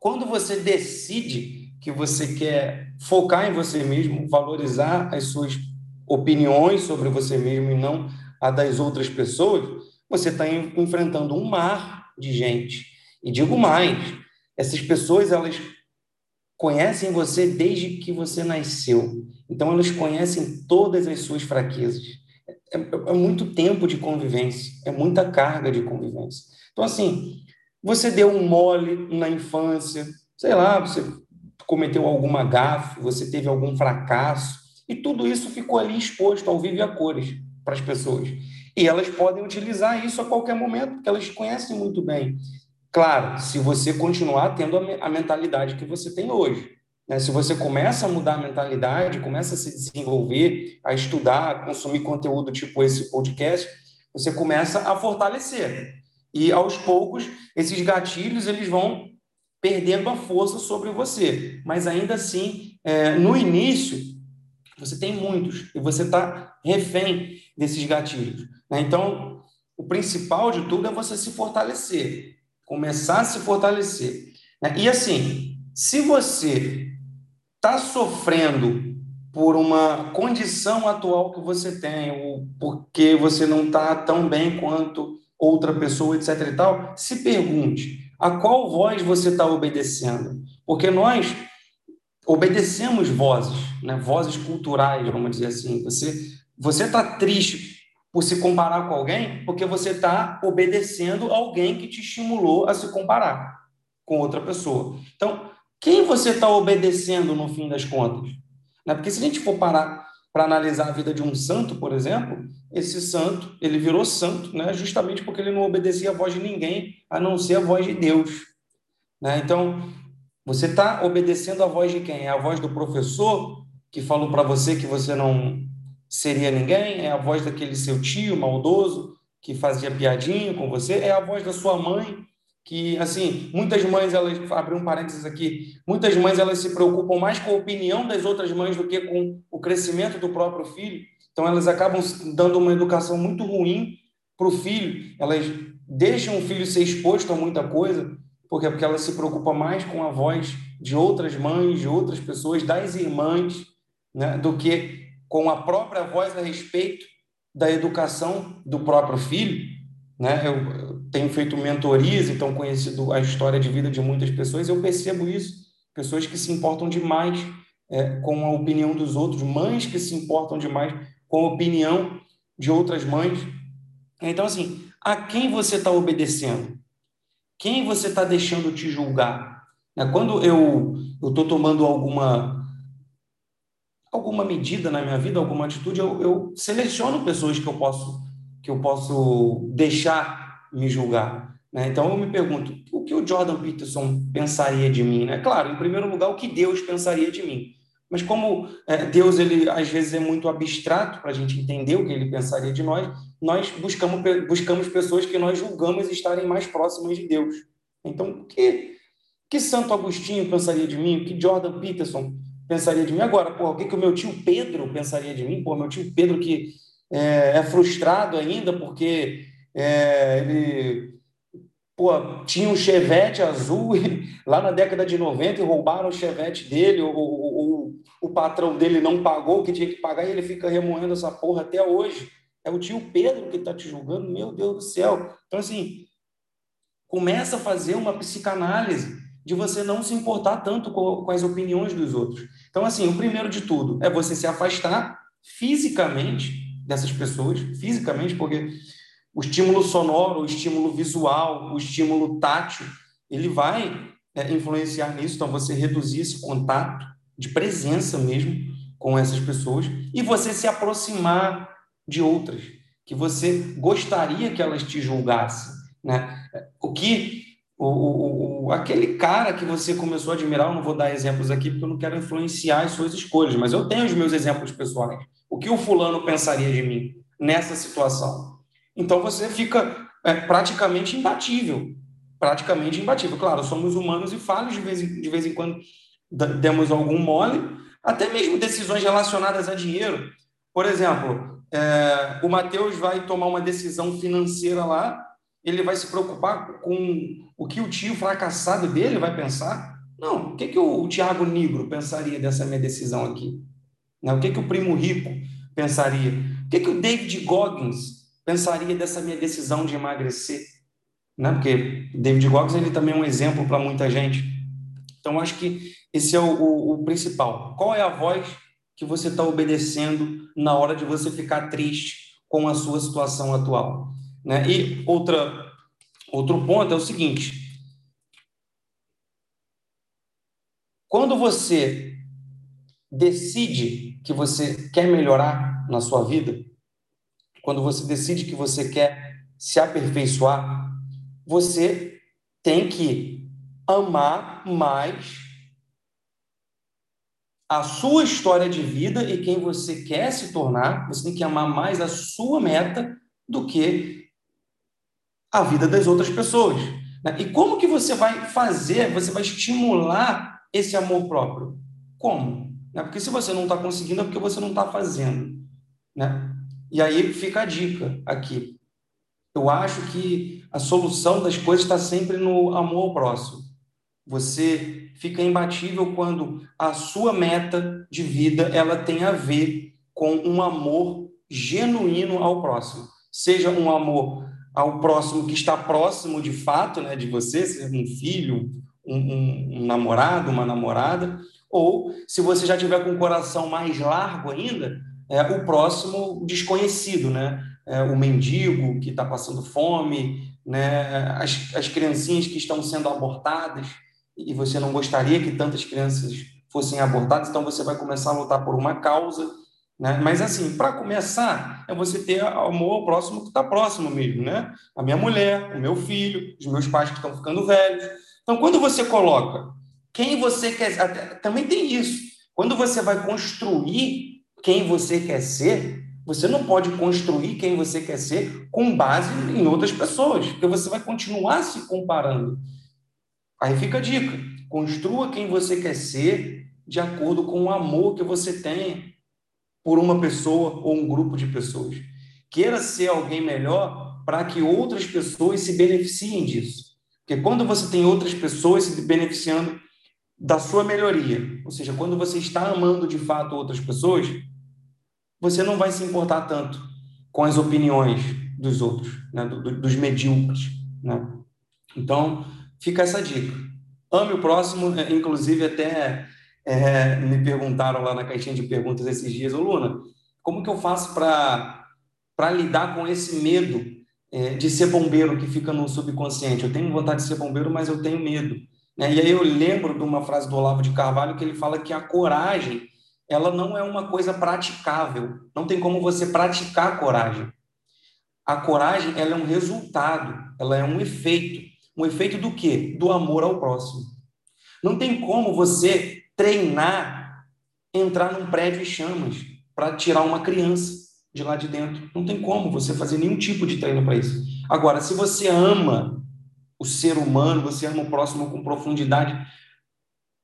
quando você decide que você quer focar em você mesmo, valorizar as suas opiniões sobre você mesmo e não a das outras pessoas, você está enfrentando um mar de gente. E digo mais, essas pessoas elas conhecem você desde que você nasceu. Então elas conhecem todas as suas fraquezas. É, é, muito tempo de convivência, é muita carga de convivência. Então assim, você deu um mole na infância, sei lá, você cometeu alguma gafe, você teve algum fracasso, e tudo isso ficou ali exposto ao vivo e a cores para as pessoas. E elas podem utilizar isso a qualquer momento, porque elas conhecem muito bem. Claro, se você continuar tendo a mentalidade que você tem hoje. Né? Se você começa a mudar a mentalidade, começa a se desenvolver, a estudar, a consumir conteúdo tipo esse podcast, você começa a fortalecer. E aos poucos, esses gatilhos eles vão perdendo a força sobre você. Mas ainda assim, é, no início, você tem muitos e você está refém desses gatilhos. Né? Então, o principal de tudo é você se fortalecer, começar a se fortalecer. Né? E assim, se você está sofrendo por uma condição atual que você tem, ou porque você não está tão bem quanto outra pessoa, etc. e tal, se pergunte a qual voz você está obedecendo. Porque nós obedecemos vozes, né? vozes culturais, vamos dizer assim. Você você está triste por se comparar com alguém porque você está obedecendo alguém que te estimulou a se comparar com outra pessoa. Então, quem você está obedecendo no fim das contas? Né? Porque se a gente for parar para analisar a vida de um santo, por exemplo, esse santo, ele virou santo, né? justamente porque ele não obedecia a voz de ninguém, a não ser a voz de Deus. Né? Então, você está obedecendo a voz de quem? É a voz do professor que falou para você que você não seria ninguém? É a voz daquele seu tio maldoso que fazia piadinha com você? É a voz da sua mãe que, assim, muitas mães, elas, abrir um parênteses aqui, muitas mães, elas se preocupam mais com a opinião das outras mães do que com o crescimento do próprio filho. Então, elas acabam dando uma educação muito ruim para o filho. Elas deixam o filho ser exposto a muita coisa por quê? Porque ela se preocupa mais com a voz de outras mães, de outras pessoas, das irmãs, né, do que com a própria voz a respeito da educação do próprio filho. Né? Eu, tenho feito mentorias, então conhecido a história de vida de muitas pessoas, eu percebo isso. Pessoas que se importam demais é, com a opinião dos outros, mães que se importam demais com a opinião de outras mães. Então, assim, a quem você está obedecendo? Quem você está deixando te julgar? Né, quando eu estou tomando alguma alguma medida na minha vida, alguma atitude, eu, eu, seleciono pessoas que eu posso que eu posso deixar me julgar. Né? Então eu me pergunto o que o Jordan Peterson pensaria de mim? Né? Claro, em primeiro lugar, o que Deus pensaria de mim. Mas como é, Deus, ele às vezes é muito abstrato para a gente entender o que ele pensaria de nós, nós buscamos, buscamos pessoas que nós julgamos estarem mais próximas de Deus. Então, que, que Santo Agostinho pensaria de mim? O que Jordan Peterson pensaria de mim? Agora, pô, o que, que o meu tio Pedro pensaria de mim? Pô, meu tio Pedro que é, é frustrado ainda porque é, ele pô, tinha um chevette azul e, lá na década de 90 e roubaram o chevette dele, o, o, o, o patrão dele não pagou o que tinha que pagar e ele fica remoendo essa porra até hoje. É o tio Pedro que está te julgando, meu Deus do céu. Então, assim, começa a fazer uma psicanálise de você não se importar tanto com, com as opiniões dos outros. Então, assim, o primeiro de tudo é você se afastar fisicamente dessas pessoas, fisicamente, porque o estímulo sonoro, o estímulo visual, o estímulo tátil, ele vai é, influenciar nisso. Então, você reduzir esse contato de presença mesmo com essas pessoas e você se aproximar de outras que você gostaria que elas te julgassem, né? O que o, o, aquele cara que você começou a admirar, eu não vou dar exemplos aqui porque eu não quero influenciar as suas escolhas, mas eu tenho os meus exemplos pessoais. O que o fulano pensaria de mim nessa situação? Então você fica é, praticamente imbatível. Praticamente imbatível. Claro, somos humanos e falhos de vez em, de vez em quando demos algum mole, até mesmo decisões relacionadas a dinheiro. Por exemplo, é, o Matheus vai tomar uma decisão financeira lá, ele vai se preocupar com o que o tio fracassado dele vai pensar? Não. O que, que o Tiago Negro pensaria dessa minha decisão aqui? Né? O que, que o primo rico pensaria? O que, que o David Goggins pensaria dessa minha decisão de emagrecer? Né? Porque David Goggins ele também é um exemplo para muita gente. Então, acho que esse é o, o, o principal. Qual é a voz que você está obedecendo na hora de você ficar triste com a sua situação atual? Né? E outra, outro ponto é o seguinte: quando você decide que você quer melhorar na sua vida, quando você decide que você quer se aperfeiçoar, você tem que amar mais a sua história de vida e quem você quer se tornar, você tem que amar mais a sua meta do que a vida das outras pessoas. Né? E como que você vai fazer, você vai estimular esse amor próprio? Como? Né? Porque se você não está conseguindo, é porque você não está fazendo. Né? E aí fica a dica aqui. Eu acho que a solução das coisas está sempre no amor ao próximo. Você fica imbatível quando a sua meta de vida ela tem a ver com um amor genuíno ao próximo. Seja um amor ao próximo que está próximo de fato né, de você, seja um filho, um, um, um namorado, uma namorada, ou se você já tiver com o coração mais largo ainda, é o próximo desconhecido, né? É, o mendigo que está passando fome, né? As, as criancinhas que estão sendo abortadas e você não gostaria que tantas crianças fossem abortadas, então você vai começar a lutar por uma causa né? Mas, assim, para começar, é você ter amor ao próximo que está próximo mesmo, né? A minha mulher, o meu filho, os meus pais que estão ficando velhos. Então, quando você coloca quem você quer. Também tem isso. Quando você vai construir quem você quer ser, você não pode construir quem você quer ser com base em outras pessoas, porque você vai continuar se comparando. Aí fica a dica: construa quem você quer ser de acordo com o amor que você tem por uma pessoa ou um grupo de pessoas. Queira ser alguém melhor para que outras pessoas se beneficiem disso. Porque quando você tem outras pessoas se beneficiando da sua melhoria, ou seja, quando você está amando de fato outras pessoas, você não vai se importar tanto com as opiniões dos outros, né? dos medíocres. Né? Então, fica essa dica. Ame o próximo, é, inclusive até é, me perguntaram lá na caixinha de perguntas esses dias, ô Luna, como que eu faço para lidar com esse medo é, de ser bombeiro que fica no subconsciente? Eu tenho vontade de ser bombeiro, mas eu tenho medo. Né? E aí eu lembro de uma frase do Olavo de Carvalho que ele fala que a coragem ela não é uma coisa praticável. Não tem como você praticar a coragem. A coragem ela é um resultado, ela é um efeito. Um efeito do quê? Do amor ao próximo. Não tem como você treinar entrar num prédio em chamas para tirar uma criança de lá de dentro. Não tem como você fazer nenhum tipo de treino para isso. Agora, se você ama o ser humano, você ama o próximo com profundidade,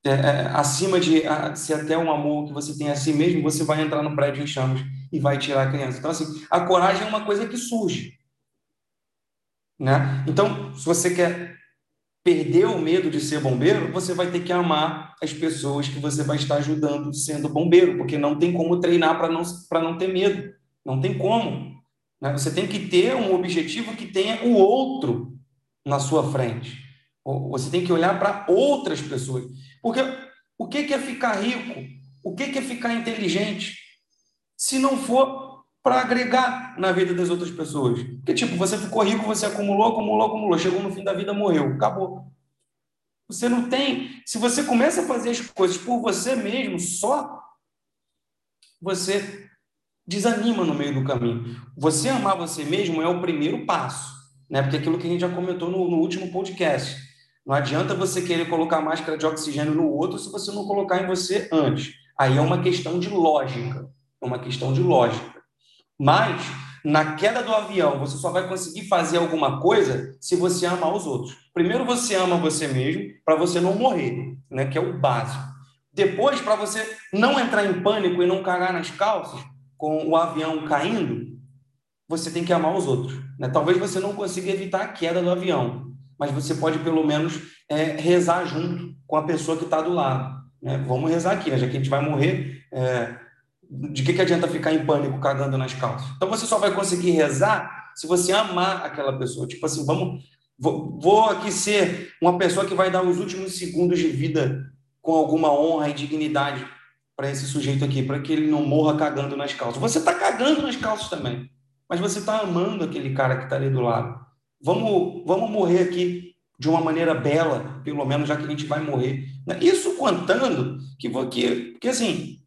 é, é, acima de a, se até um amor que você tem a si mesmo, você vai entrar no prédio em chamas e vai tirar a criança. Então, assim, a coragem é uma coisa que surge. Né? Então, se você quer perder o medo de ser bombeiro, você vai ter que amar as pessoas que você vai estar ajudando sendo bombeiro, porque não tem como treinar para não, não ter medo. Não tem como. Né? Você tem que ter um objetivo que tenha o outro na sua frente. Você tem que olhar para outras pessoas. Porque o que é ficar rico? O que é ficar inteligente? Se não for para agregar na vida das outras pessoas. Porque, tipo, você ficou rico, você acumulou, acumulou, acumulou, chegou no fim da vida, morreu, acabou. Você não tem. Se você começa a fazer as coisas por você mesmo, só, você desanima no meio do caminho. Você amar você mesmo é o primeiro passo, né? Porque é aquilo que a gente já comentou no, no último podcast. Não adianta você querer colocar máscara de oxigênio no outro se você não colocar em você antes. Aí é uma questão de lógica. É uma questão de lógica. Mas, na queda do avião, você só vai conseguir fazer alguma coisa se você amar os outros. Primeiro, você ama você mesmo, para você não morrer, né? que é o básico. Depois, para você não entrar em pânico e não cagar nas calças, com o avião caindo, você tem que amar os outros. Né? Talvez você não consiga evitar a queda do avião, mas você pode pelo menos é, rezar junto com a pessoa que está do lado. Né? Vamos rezar aqui, né? já que a gente vai morrer. É, de que, que adianta ficar em pânico cagando nas calças? Então você só vai conseguir rezar se você amar aquela pessoa. Tipo assim, vamos. Vou, vou aqui ser uma pessoa que vai dar os últimos segundos de vida com alguma honra e dignidade para esse sujeito aqui, para que ele não morra cagando nas calças. Você está cagando nas calças também, mas você está amando aquele cara que está ali do lado. Vamos, vamos morrer aqui de uma maneira bela, pelo menos, já que a gente vai morrer. Isso contando que, que, que assim,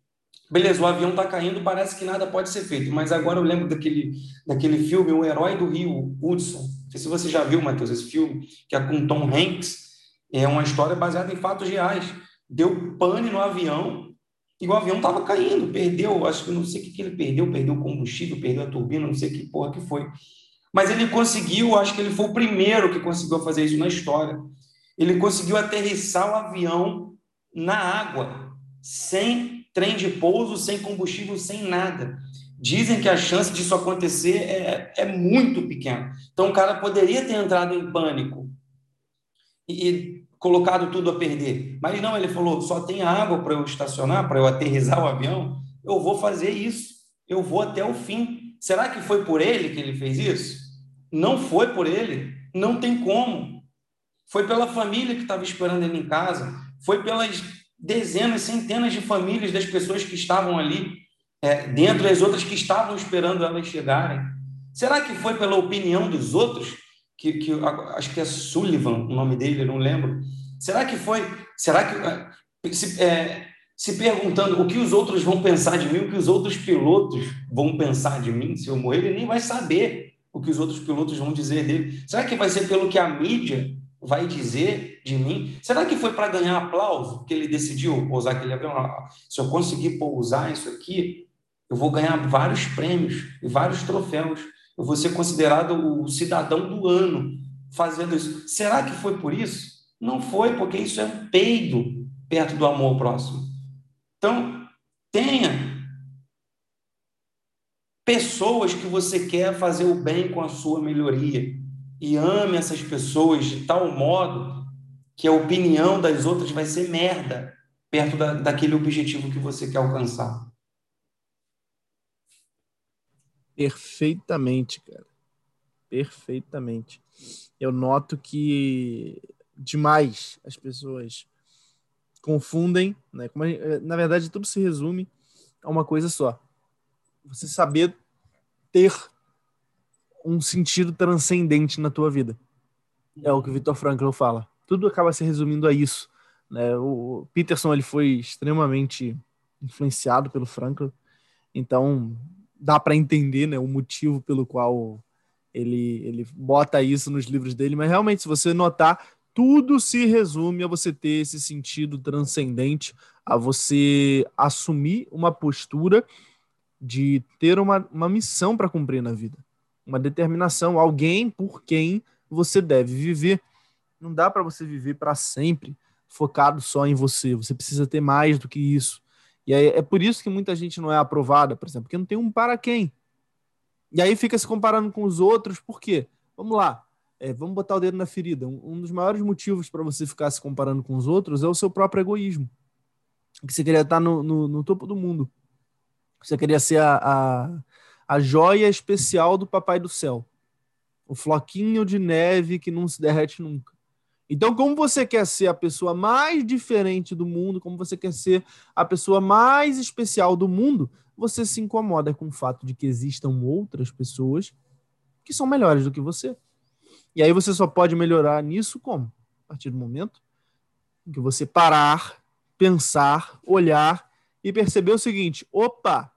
beleza, o avião está caindo, parece que nada pode ser feito, mas agora eu lembro daquele, daquele filme, O Herói do Rio, Hudson. Não sei se você já viu, Matheus, esse filme, que é com Tom Hanks. É uma história baseada em fatos reais. Deu pane no avião, e o avião estava caindo, perdeu, acho que não sei o que, que ele perdeu, perdeu o combustível, perdeu a turbina, não sei que porra que foi. Mas ele conseguiu, acho que ele foi o primeiro que conseguiu fazer isso na história. Ele conseguiu aterrissar o avião na água, sem trem de pouso, sem combustível, sem nada. Dizem que a chance disso acontecer é, é muito pequena. Então, o cara poderia ter entrado em pânico e, colocado tudo a perder. Mas não, ele falou: só tem água para eu estacionar, para eu aterrizar o avião. Eu vou fazer isso. Eu vou até o fim. Será que foi por ele que ele fez isso? Não foi por ele. Não tem como. Foi pela família que estava esperando ele em casa. Foi pelas dezenas, centenas de famílias das pessoas que estavam ali, é, dentro das outras que estavam esperando elas chegarem. Será que foi pela opinião dos outros? que, que acho que é Sullivan o nome dele, não lembro. Será que foi? Será que é, se, é, se perguntando o que os outros vão pensar de mim, o que os outros pilotos vão pensar de mim se eu morrer, ele nem vai saber o que os outros pilotos vão dizer dele. Será que vai ser pelo que a mídia vai dizer de mim? Será que foi para ganhar aplauso que ele decidiu pousar aquele avião? Se eu conseguir pousar isso aqui, eu vou ganhar vários prêmios e vários troféus eu vou ser considerado o cidadão do ano fazendo isso. Será que foi por isso? Não foi, porque isso é um peido perto do amor próximo. Então, tenha pessoas que você quer fazer o bem com a sua melhoria e ame essas pessoas de tal modo que a opinião das outras vai ser merda perto da, daquele objetivo que você quer alcançar. Perfeitamente, cara. Perfeitamente. Eu noto que demais as pessoas confundem, né? Como gente, na verdade, tudo se resume a uma coisa só. Você saber ter um sentido transcendente na tua vida. É o que o Victor Frankl fala. Tudo acaba se resumindo a isso. Né? O Peterson ele foi extremamente influenciado pelo Frankl. Então, dá para entender né, o motivo pelo qual ele, ele bota isso nos livros dele, mas realmente, se você notar, tudo se resume a você ter esse sentido transcendente, a você assumir uma postura de ter uma, uma missão para cumprir na vida, uma determinação, alguém por quem você deve viver. Não dá para você viver para sempre focado só em você. Você precisa ter mais do que isso. E aí, é por isso que muita gente não é aprovada, por exemplo, porque não tem um para quem. E aí fica se comparando com os outros, por quê? Vamos lá, é, vamos botar o dedo na ferida. Um, dos maiores motivos para você ficar se comparando com os outros é o seu próprio egoísmo. Que você queria estar no, no, no topo do mundo. Você queria ser a, a, a joia especial do Papai do Céu. O floquinho de neve que não se derrete nunca. Então, como você quer ser a pessoa mais diferente do mundo, como você quer ser a pessoa mais especial do mundo, você se incomoda com o fato de que existam outras pessoas que são melhores do que você. E aí você só pode melhorar nisso como? A partir do momento em que você parar, pensar, olhar e perceber o seguinte: opa,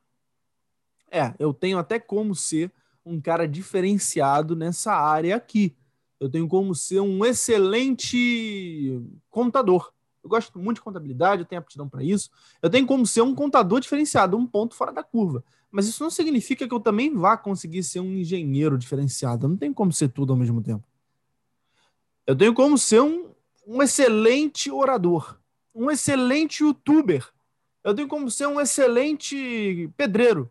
é, eu tenho até como ser um cara diferenciado nessa área aqui. Eu tenho como ser um excelente contador. Eu gosto muito de contabilidade, eu tenho aptidão para isso. Eu tenho como ser um contador diferenciado, um ponto fora da curva. Mas isso não significa que eu também vá conseguir ser um engenheiro diferenciado. Eu não tenho como ser tudo ao mesmo tempo. Eu tenho como ser um, um excelente orador, um excelente youtuber. Eu tenho como ser um excelente pedreiro.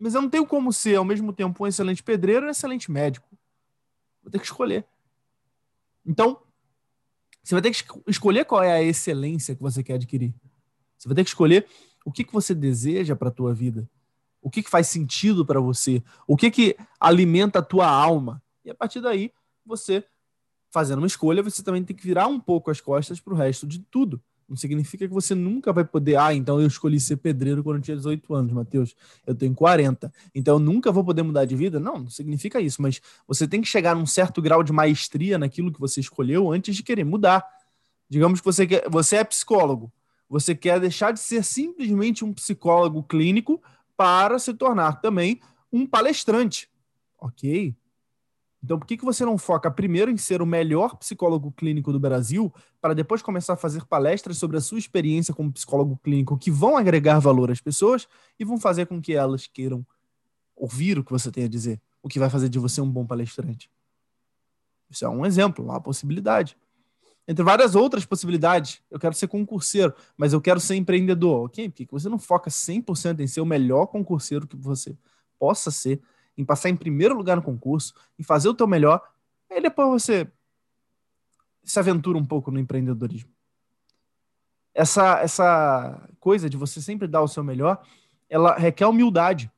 Mas eu não tenho como ser, ao mesmo tempo, um excelente pedreiro e um excelente médico. Vou ter que escolher. Então, você vai ter que escolher qual é a excelência que você quer adquirir. Você vai ter que escolher o que, que você deseja para a tua vida. O que, que faz sentido para você. O que, que alimenta a tua alma. E a partir daí, você, fazendo uma escolha, você também tem que virar um pouco as costas para o resto de tudo. Não significa que você nunca vai poder. Ah, então eu escolhi ser pedreiro quando eu tinha 18 anos, Matheus. Eu tenho 40. Então eu nunca vou poder mudar de vida. Não, não significa isso. Mas você tem que chegar num certo grau de maestria naquilo que você escolheu antes de querer mudar. Digamos que você, quer, você é psicólogo. Você quer deixar de ser simplesmente um psicólogo clínico para se tornar também um palestrante. Ok. Então, por que, que você não foca primeiro em ser o melhor psicólogo clínico do Brasil, para depois começar a fazer palestras sobre a sua experiência como psicólogo clínico que vão agregar valor às pessoas e vão fazer com que elas queiram ouvir o que você tem a dizer, o que vai fazer de você um bom palestrante? Isso é um exemplo, uma possibilidade. Entre várias outras possibilidades, eu quero ser concurseiro, mas eu quero ser empreendedor. Ok? Por que você não foca 100% em ser o melhor concurseiro que você possa ser em passar em primeiro lugar no concurso, em fazer o teu melhor, aí depois você se aventura um pouco no empreendedorismo. Essa, essa coisa de você sempre dar o seu melhor, ela requer humildade.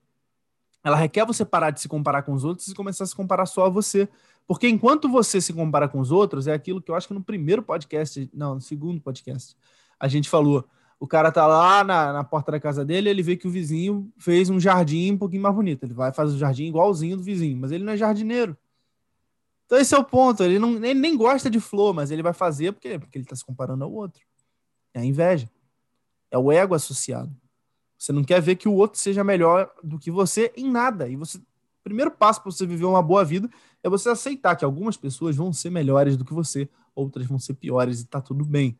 Ela requer você parar de se comparar com os outros e começar a se comparar só a você. Porque enquanto você se compara com os outros, é aquilo que eu acho que no primeiro podcast, não, no segundo podcast, a gente falou o cara tá lá na, na porta da casa dele, ele vê que o vizinho fez um jardim um pouquinho mais bonito. Ele vai fazer o jardim igualzinho do vizinho, mas ele não é jardineiro. Então esse é o ponto. Ele, não, ele nem gosta de flor, mas ele vai fazer porque, porque ele está se comparando ao outro. É a inveja. É o ego associado. Você não quer ver que o outro seja melhor do que você em nada. E você, o primeiro passo para você viver uma boa vida é você aceitar que algumas pessoas vão ser melhores do que você, outras vão ser piores e tá tudo bem.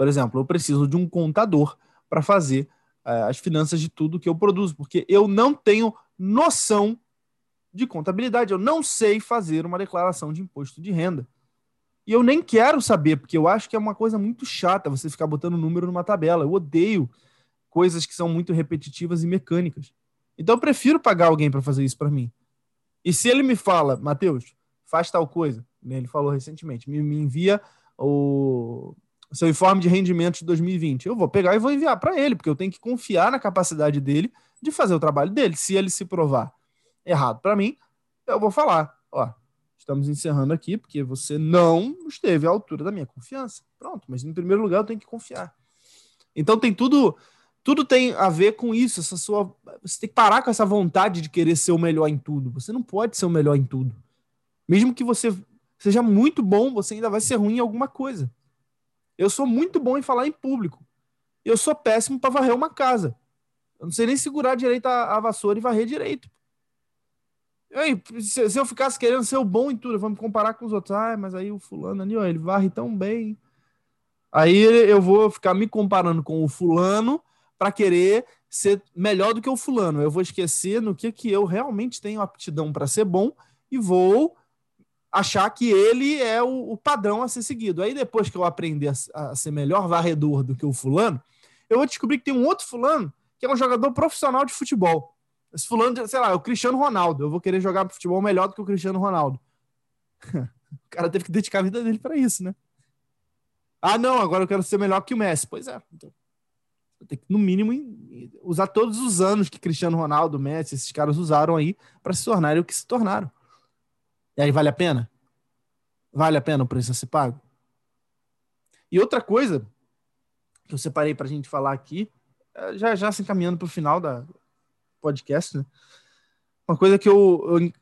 Por exemplo, eu preciso de um contador para fazer uh, as finanças de tudo que eu produzo, porque eu não tenho noção de contabilidade, eu não sei fazer uma declaração de imposto de renda. E eu nem quero saber, porque eu acho que é uma coisa muito chata você ficar botando número numa tabela. Eu odeio coisas que são muito repetitivas e mecânicas. Então eu prefiro pagar alguém para fazer isso para mim. E se ele me fala, Matheus, faz tal coisa, né, ele falou recentemente, me, me envia o, seu informe de rendimento de 2020. Eu vou pegar e vou enviar para ele, porque eu tenho que confiar na capacidade dele de fazer o trabalho dele. Se ele se provar errado para mim, eu vou falar, ó, estamos encerrando aqui porque você não esteve à altura da minha confiança. Pronto, mas em primeiro lugar eu tenho que confiar. Então tem tudo, tudo tem a ver com isso, essa sua, você tem que parar com essa vontade de querer ser o melhor em tudo. Você não pode ser o melhor em tudo. Mesmo que você seja muito bom, você ainda vai ser ruim em alguma coisa. Eu sou muito bom em falar em público. Eu sou péssimo para varrer uma casa. Eu não sei nem segurar direito a, a vassoura e varrer direito. Aí, se, se, eu ficasse querendo ser o bom em tudo, vamos comparar com os outros. Ah, mas aí o fulano ali, ó, ele varre tão bem. Aí eu vou ficar me comparando com o fulano para querer ser melhor do que o fulano. Eu vou esquecer no que, que eu realmente tenho aptidão para ser bom e vou achar que ele é o, o, padrão a ser seguido. Aí depois que eu aprender a, a, ser melhor varredor do que o fulano, eu vou descobrir que tem um outro fulano que é um jogador profissional de futebol. Esse fulano, sei lá, é o Cristiano Ronaldo. Eu vou querer jogar futebol melhor do que o Cristiano Ronaldo. o cara teve que dedicar a vida dele para isso, né? Ah, não, agora eu quero ser melhor que o Messi. Pois é. Então, tem que, no mínimo, usar todos os anos que Cristiano Ronaldo, Messi, esses caras usaram aí para se tornarem o que se tornaram. E aí vale a pena? Vale a pena o preço a ser pago? E outra coisa que eu separei para a gente falar aqui, é, já já se encaminhando para o final da podcast, né? uma coisa que eu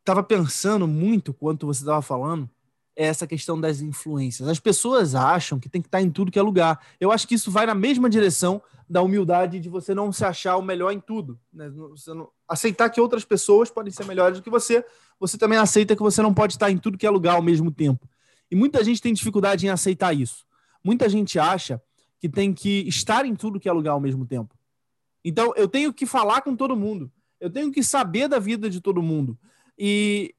estava pensando muito quanto você estava falando é essa questão das influências. As pessoas acham que tem que estar em tudo que é lugar. Eu acho que isso vai na mesma direção da humildade de você não se achar o melhor em tudo. Né? Não... Aceitar que outras pessoas podem ser melhores do que você, você também aceita que você não pode estar em tudo que é lugar ao mesmo tempo. E muita gente tem dificuldade em aceitar isso. Muita gente acha que tem que estar em tudo que é lugar ao mesmo tempo. Então, eu tenho que falar com todo mundo. Eu tenho que saber da vida de todo mundo. E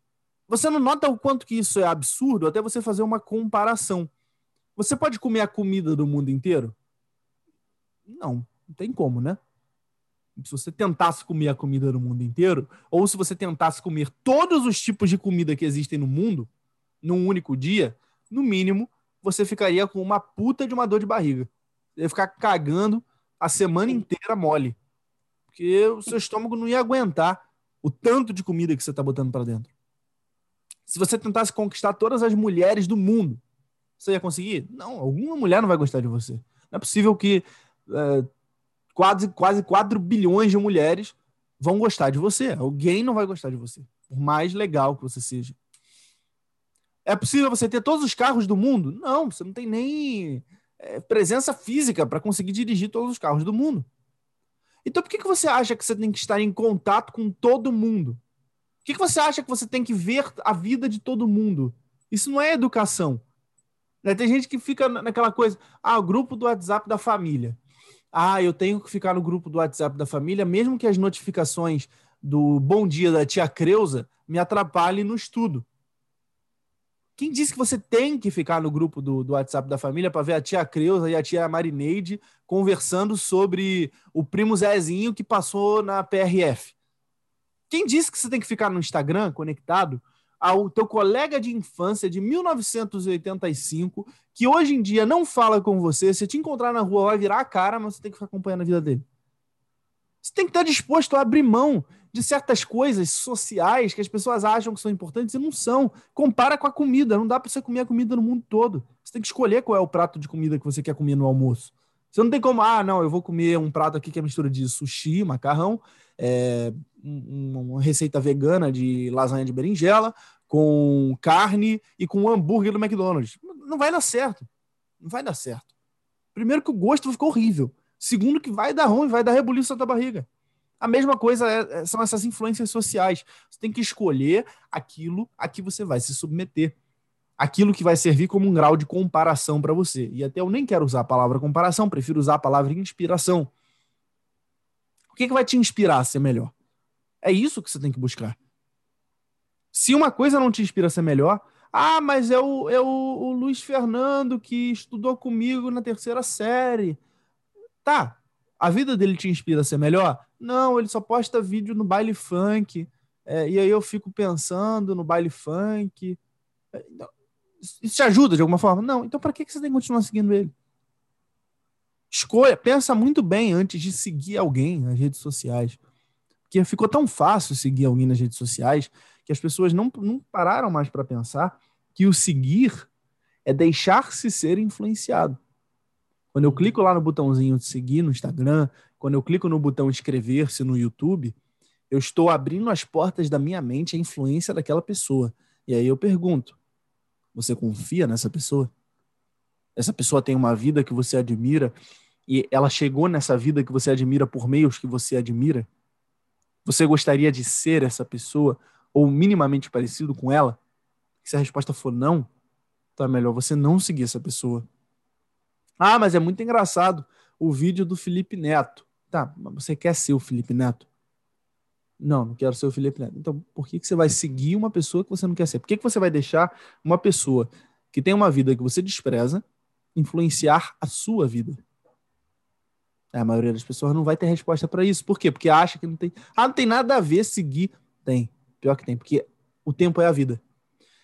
você não nota o quanto que isso é absurdo até você fazer uma comparação. Você pode comer a comida do mundo inteiro? Não, não tem como, né? Se você tentasse comer a comida do mundo inteiro, ou se você tentasse comer todos os tipos de comida que existem no mundo, num único dia, no mínimo, você ficaria com uma puta de uma dor de barriga. Você ia ficar cagando a semana inteira mole. Porque o seu estômago não ia aguentar o tanto de comida que você está botando para dentro. Se você tentasse conquistar todas as mulheres do mundo, você ia conseguir? Não, alguma mulher não vai gostar de você. Não é possível que é, quase, quase 4 bilhões de mulheres vão gostar de você. Alguém não vai gostar de você, por mais legal que você seja. É possível você ter todos os carros do mundo? Não, você não tem nem é, presença física para conseguir dirigir todos os carros do mundo. Então por que, que você acha que você tem que estar em contato com todo mundo? que, que você acha que você tem que ver a vida de todo mundo? Isso não é educação. Né? Tem gente que fica naquela coisa, ah, o grupo do WhatsApp da família. Ah, eu tenho que ficar no grupo do WhatsApp da família, mesmo que as notificações do bom dia da tia Creuza me atrapalhem no estudo. Quem disse que você tem que ficar no grupo do, do WhatsApp da família para ver a tia Creuza e a tia Marineide conversando sobre o primo Zezinho que passou na PRF? Quem disse que você tem que ficar no Instagram conectado ao teu colega de infância de 1985, que hoje em dia não fala com você, se te encontrar na rua vai virar a cara, mas você tem que ficar acompanhando a vida dele. Você tem que estar disposto a abrir mão de certas coisas sociais que as pessoas acham que são importantes e não são. Compara com a comida, não dá para você comer a comida no mundo todo. Você tem que escolher qual é o prato de comida que você quer comer no almoço. Você não tem como, ah, não, eu vou comer um prato aqui que é mistura de sushi, macarrão, é, uma receita vegana de lasanha de berinjela, com carne e com um hambúrguer do McDonald's. Não vai dar certo. Não vai dar certo. Primeiro que o gosto ficou horrível. Segundo que vai dar ruim, vai dar rebuliço na tua barriga. A mesma coisa é, é, são essas influências sociais. Você tem que escolher aquilo a que você vai se submeter. Aquilo que vai servir como um grau de comparação para você. E até eu nem quero usar a palavra comparação, prefiro usar a palavra inspiração. O que, que vai te inspirar a ser melhor? É isso que você tem que buscar. Se uma coisa não te inspira a ser melhor, ah, mas é o, é o, o Luiz Fernando que estudou comigo na terceira série. Tá, a vida dele te inspira a ser melhor? Não, ele só posta vídeo no baile funk. É, e aí eu fico pensando no baile funk. É, isso te ajuda de alguma forma? Não. Então, para que você tem que continuar seguindo ele? Escolha, pensa muito bem antes de seguir alguém nas redes sociais que ficou tão fácil seguir alguém nas redes sociais que as pessoas não, não pararam mais para pensar que o seguir é deixar-se ser influenciado. Quando eu clico lá no botãozinho de seguir no Instagram, quando eu clico no botão inscrever-se no YouTube, eu estou abrindo as portas da minha mente à influência daquela pessoa. E aí eu pergunto: você confia nessa pessoa? Essa pessoa tem uma vida que você admira e ela chegou nessa vida que você admira por meios que você admira? Você gostaria de ser essa pessoa ou minimamente parecido com ela? Se a resposta for não, é melhor você não seguir essa pessoa. Ah, mas é muito engraçado o vídeo do Felipe Neto. Tá, mas você quer ser o Felipe Neto? Não, não quero ser o Felipe Neto. Então, por que, que você vai seguir uma pessoa que você não quer ser? Por que, que você vai deixar uma pessoa que tem uma vida que você despreza influenciar a sua vida? A maioria das pessoas não vai ter resposta para isso. Por quê? Porque acha que não tem. Ah, não tem nada a ver seguir. Tem. Pior que tem, porque o tempo é a vida.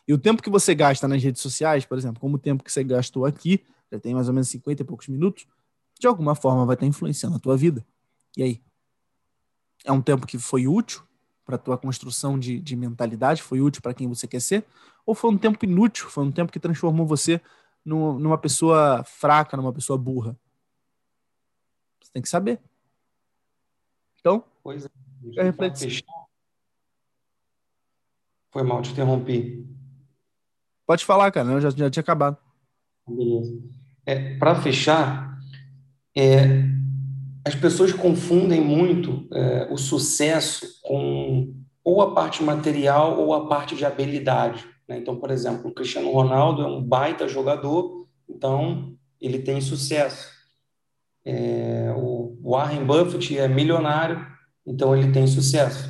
E o tempo que você gasta nas redes sociais, por exemplo, como o tempo que você gastou aqui, já tem mais ou menos 50 e poucos minutos, de alguma forma vai estar influenciando a tua vida. E aí? É um tempo que foi útil para a tua construção de, de mentalidade, foi útil para quem você quer ser? Ou foi um tempo inútil, foi um tempo que transformou você numa pessoa fraca, numa pessoa burra? Tem que saber. Então, pois é. fechar. Foi mal, te interrompi. Pode falar, cara, eu já, já tinha acabado. Beleza. É, Para fechar, é, as pessoas confundem muito é, o sucesso com ou a parte material ou a parte de habilidade. Né? Então, por exemplo, o Cristiano Ronaldo é um baita jogador, então ele tem sucesso. É, o Warren Buffett é milionário, então ele tem sucesso.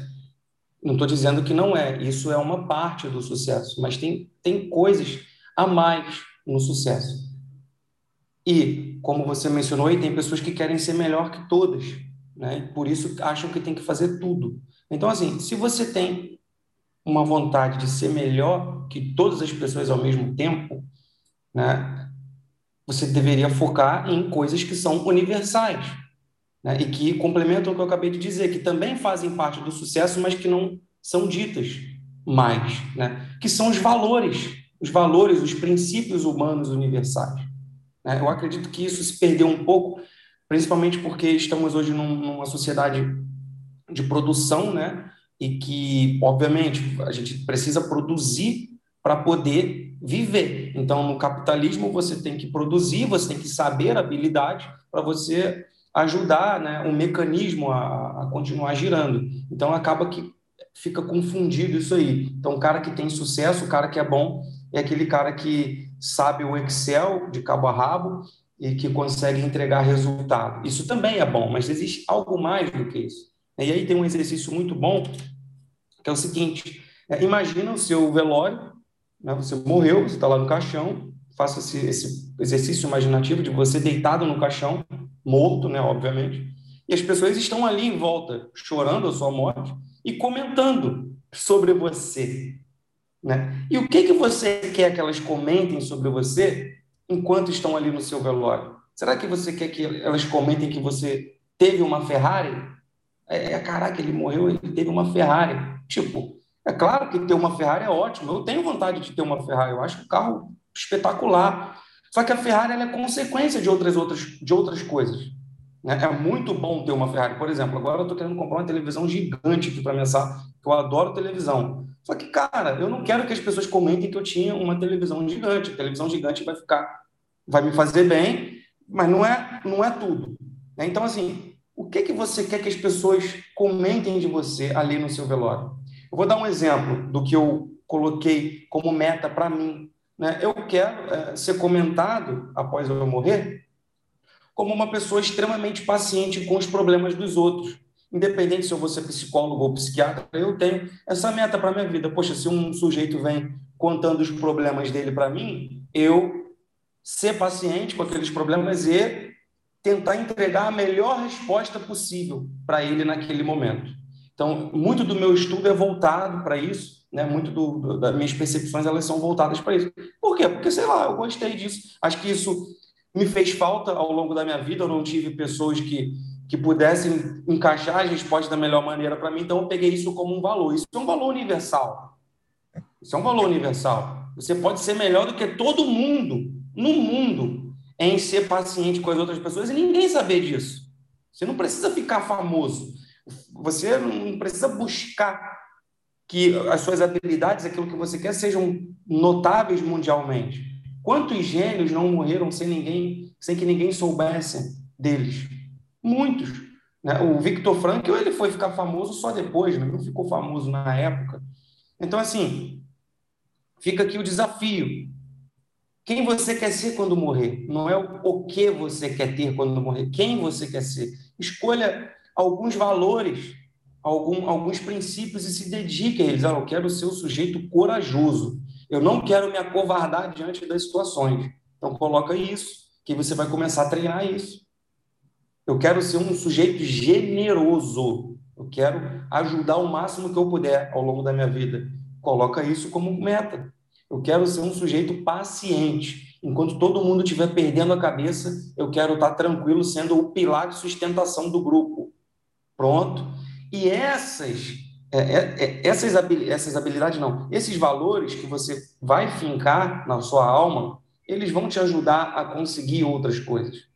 Não estou dizendo que não é, isso é uma parte do sucesso, mas tem, tem coisas a mais no sucesso. E, como você mencionou, aí, tem pessoas que querem ser melhor que todas, né? por isso acham que tem que fazer tudo. Então, assim, se você tem uma vontade de ser melhor que todas as pessoas ao mesmo tempo, né? Você deveria focar em coisas que são universais né? e que complementam o que eu acabei de dizer, que também fazem parte do sucesso, mas que não são ditas mais, né? que são os valores, os valores, os princípios humanos universais. Né? Eu acredito que isso se perdeu um pouco, principalmente porque estamos hoje num, numa sociedade de produção, né? E que, obviamente, a gente precisa produzir para poder viver. Então, no capitalismo, você tem que produzir, você tem que saber habilidade para você ajudar né, o mecanismo a, a, continuar girando. Então, acaba que fica confundido isso aí. Então, o cara que tem sucesso, o cara que é bom, é aquele cara que sabe o Excel de cabo a rabo e que consegue entregar resultado. Isso também é bom, mas existe algo mais do que isso. E aí tem um exercício muito bom, que é o seguinte: é, imagina o seu velório, né, você morreu, você está lá no caixão, faça esse, esse, exercício imaginativo de você deitado no caixão, morto, né, obviamente, e as pessoas estão ali em volta, chorando a sua morte e comentando sobre você. Né? E o que, que você quer que elas comentem sobre você enquanto estão ali no seu velório? Será que você quer que elas comentem que você teve uma Ferrari? É, é, caraca, ele morreu, ele teve uma Ferrari. Tipo, é claro que ter uma Ferrari é ótimo. Eu tenho vontade de ter uma Ferrari. Eu acho o carro espetacular. Só que a Ferrari é consequência de outras, outras, de outras coisas. Né? É muito bom ter uma Ferrari. Por exemplo, agora eu estou querendo comprar uma televisão gigante aqui para sala, que eu adoro televisão. Só que, cara, eu não quero que as pessoas comentem que eu tinha uma televisão gigante. A televisão gigante vai ficar, vai me fazer bem, mas não é, não é tudo. Né? Então, assim, o que, que você quer que as pessoas comentem de você ali no seu velório? Eu vou dar um exemplo do que eu coloquei como meta para mim. Né? Eu quero é, ser comentado após eu morrer como uma pessoa extremamente paciente com os problemas dos outros independente se eu vou ser psicólogo ou psiquiatra, eu tenho essa meta para minha vida. Poxa, se um sujeito vem contando os problemas dele para mim, eu ser paciente com aqueles problemas e tentar entregar a melhor resposta possível para ele naquele momento. Então, muito do meu estudo é voltado para isso, né? Muito do, do, das minhas percepções elas são voltadas para isso. Por quê? Porque sei lá, eu gostei disso. Acho que isso me fez falta ao longo da minha vida. Eu não tive pessoas que que pudessem encaixar as respostas da melhor maneira para mim, então eu peguei isso como um valor. Isso é um valor universal. Isso é um valor universal. Você pode ser melhor do que todo mundo, no mundo, em ser paciente com as outras pessoas e ninguém saber disso. Você não precisa ficar famoso. Você não precisa buscar que as suas habilidades, aquilo que você quer, sejam notáveis mundialmente. Quantos gênios não morreram sem ninguém, sem que ninguém soubesse deles? Muitos. Né? O Victor Frankl ele foi ficar famoso só depois, né? não ficou famoso na época. Então, assim, fica aqui o desafio. Quem você quer ser quando morrer? Não é o que você quer ter quando morrer. Quem você quer ser? Escolha alguns valores, algum, alguns princípios e se dedique a eles. Ah, eu quero ser um sujeito corajoso. Eu não quero me acovardar diante das situações. Então, coloca isso, que você vai começar a treinar isso. Eu quero ser um sujeito generoso. Eu quero ajudar o máximo que eu puder ao longo da minha vida. Coloca isso como meta. Eu quero ser um sujeito paciente. Enquanto todo mundo estiver perdendo a cabeça, eu quero estar tranquilo, sendo o pilar de sustentação do grupo. Pronto. E essas, é, é, é, essas, essas habilidades, não, esses valores que você vai fincar na sua alma, eles vão te ajudar a conseguir outras coisas.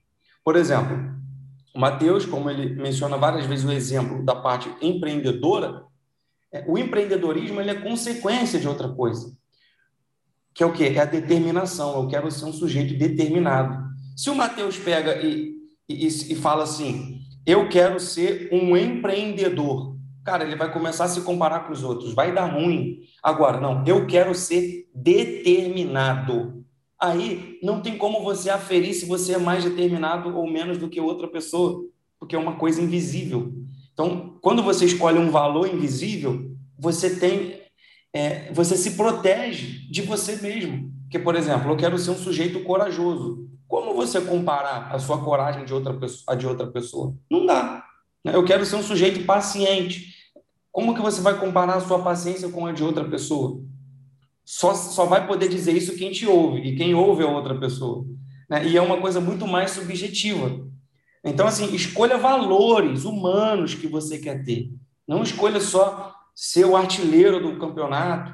Por exemplo, o Mateus, como ele menciona várias vezes o exemplo da parte empreendedora, o empreendedorismo ele é consequência de outra coisa que é o quê? É a determinação. Eu quero ser um sujeito determinado. Se o Mateus pega e, e, e fala assim, eu quero ser um empreendedor, cara, ele vai começar a se comparar com os outros, vai dar ruim. Agora, não, eu quero ser determinado. Aí não tem como você aferir se você é mais determinado ou menos do que outra pessoa, porque é uma coisa invisível. Então, quando você escolhe um valor invisível, você tem é, você se protege de você mesmo. Porque, por exemplo, eu quero ser um sujeito corajoso. Como você comparar a sua coragem de outra pessoa, a de outra pessoa? Não dá. Né? Eu quero ser um sujeito paciente. Como que você vai comparar a sua paciência com a de outra pessoa? Só, só vai poder dizer isso quem te ouve, e quem ouve é outra pessoa. Né? E é uma coisa muito mais subjetiva. Então, assim, escolha valores humanos que você quer ter. Não escolha só ser o artilheiro do campeonato,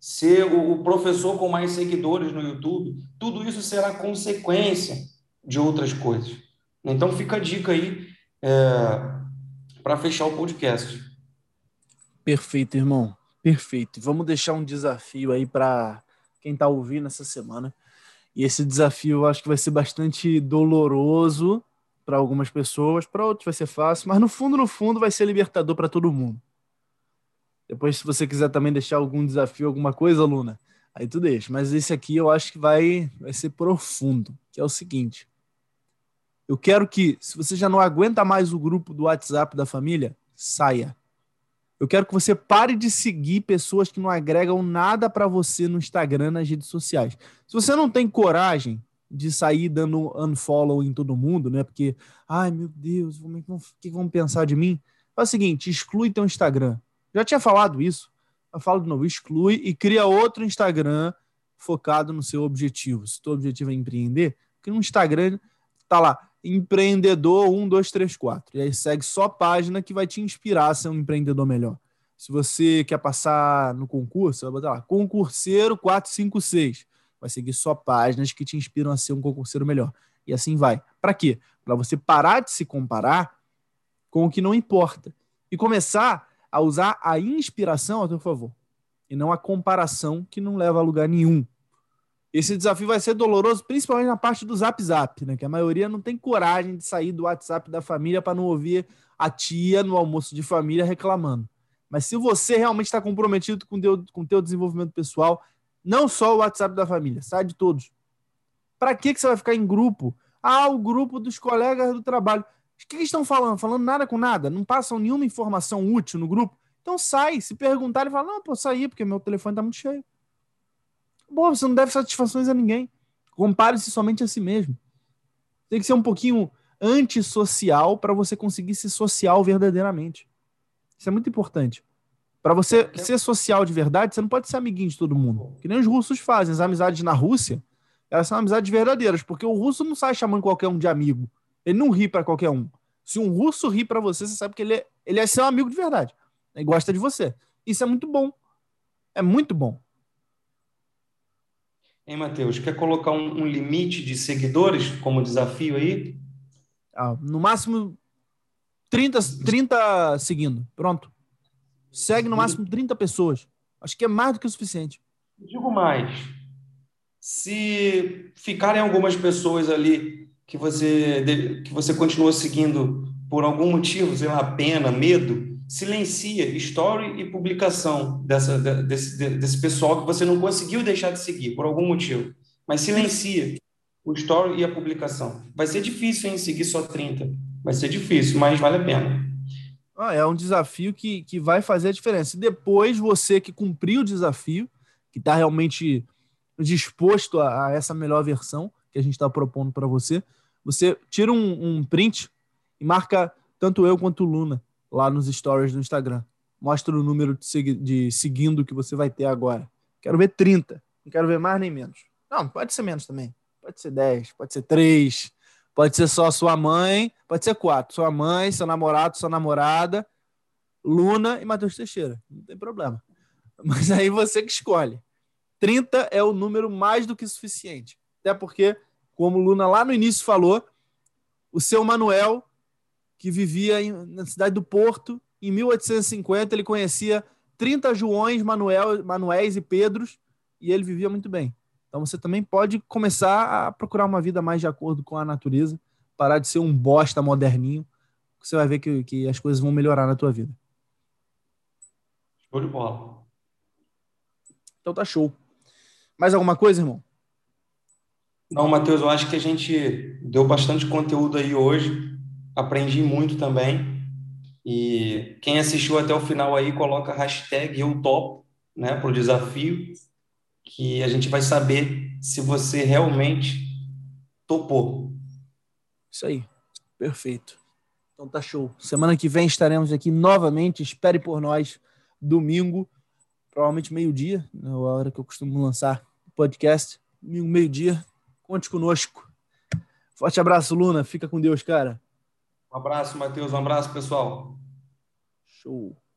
ser o professor com mais seguidores no YouTube, tudo isso será consequência de outras coisas. Então fica a dica aí é, para fechar o podcast. Perfeito, irmão. Perfeito. Vamos deixar um desafio aí para quem está ouvindo essa semana. E esse desafio eu acho que vai ser bastante doloroso para algumas pessoas, para outros vai ser fácil, mas no fundo, no fundo, vai ser libertador para todo mundo. Depois, se você quiser também deixar algum desafio, alguma coisa, Luna, aí tu deixa. Mas esse aqui eu acho que vai, vai ser profundo, que é o seguinte. Eu quero que, se você já não aguenta mais o grupo do WhatsApp da família, saia. Eu quero que você pare de seguir pessoas que não agregam nada para você no Instagram, nas redes sociais. Se você não tem coragem de sair dando unfollow em todo mundo, né? Porque, ai meu Deus, o que vão pensar de mim? Faz o seguinte, exclui teu Instagram. Já tinha falado isso. Eu falo de novo, exclui e cria outro Instagram focado no seu objetivo. Se o seu objetivo é empreender, cria um Instagram, tá lá, empreendedor 1234. E aí segue só página que vai te inspirar a ser um empreendedor melhor. Se você quer passar no concurso, vai botar lá, concurseiro 456. Vai seguir só páginas que te inspiram a ser um concurseiro melhor. E assim vai. Para quê? Para você parar de se comparar com o que não importa e começar a usar a inspiração a teu favor e não a comparação que não leva a lugar nenhum. Esse desafio vai ser doloroso, principalmente na parte do Zap Zap, né? Que a maioria não tem coragem de sair do WhatsApp da família para não ouvir a tia no almoço de família reclamando. Mas se você realmente está comprometido com o com teu desenvolvimento pessoal, não só o WhatsApp da família, sai de todos. Para que, que você vai ficar em grupo? Ah, o grupo dos colegas do trabalho. O que eles estão falando? Falando nada com nada? Não passam nenhuma informação útil no grupo? Então sai. Se perguntarem, fala: Não, pô, sair porque meu telefone está muito cheio. Pô, você não deve satisfações a ninguém. Compare-se somente a si mesmo. Tem que ser um pouquinho antissocial para você conseguir ser social verdadeiramente. Isso é muito importante. Para você ser social de verdade, você não pode ser amiguinho de todo mundo. Que nem os russos fazem. As amizades na Rússia, elas são amizades verdadeiras, porque o russo não sai chamando qualquer um de amigo. Ele não ri para qualquer um. Se um russo ri para você, você sabe que ele é, ele é seu amigo de verdade. Ele gosta de você. Isso é muito bom. É muito bom. Hein, Matheus? Quer colocar um, um limite de seguidores como desafio aí? Ah, no máximo 30, 30 seguindo. Pronto. Segue no máximo 30 pessoas. Acho que é mais do que o suficiente. Digo mais. Se ficarem algumas pessoas ali que você, que você continua seguindo por algum motivo, sei lá, pena, medo, silencia story e publicação dessa, desse, desse pessoal que você não conseguiu deixar de seguir por algum motivo. mas silencia o story e a publicação. Vai ser difícil, hein, seguir só 30. Vai ser difícil, mas vale a pena. Ah, é um desafio que, que vai fazer a diferença. E depois, você que cumpriu o desafio, que está realmente disposto a, a, essa melhor versão que a gente está propondo para você, você tira um, um, print e marca tanto eu quanto o Luna lá nos stories do Instagram. Mostra o número de, segui de seguindo que você vai ter agora. Quero ver 30. Não quero ver mais nem menos. Não, pode ser menos também. Pode ser 10, pode ser 3, pode ser só sua mãe, pode ser 4. Sua mãe, seu namorado, sua namorada, Luna e Matheus Teixeira. Não tem problema. Mas aí você que escolhe. 30 é o número mais do que suficiente. Até porque, como Luna lá no início falou, o seu Manuel, que vivia em, na cidade do Porto, em 1850, ele conhecia 30 Joões, Manuel, Manuéis e Pedros, e ele vivia muito bem. Então você também pode começar a procurar uma vida mais de acordo com a natureza, parar de ser um bosta moderninho, você vai ver que, que as coisas vão melhorar na tua vida. Show de bola. Então tá show. Mais alguma coisa, irmão? Não, Matheus, eu acho que a gente deu bastante conteúdo aí hoje. Aprendi muito também. E quem assistiu até o final aí, coloca hashtag eu topo, né, para o desafio, que a gente vai saber se você realmente topou. Isso aí. Perfeito. Então tá show. Semana que vem estaremos aqui novamente. Espere por nós. Domingo, provavelmente meio-dia, na hora que eu costumo lançar podcast, meio-dia. Conte conosco. Forte abraço, Luna. Fica com Deus, cara. Um abraço, Matheus. Um abraço, pessoal. Show.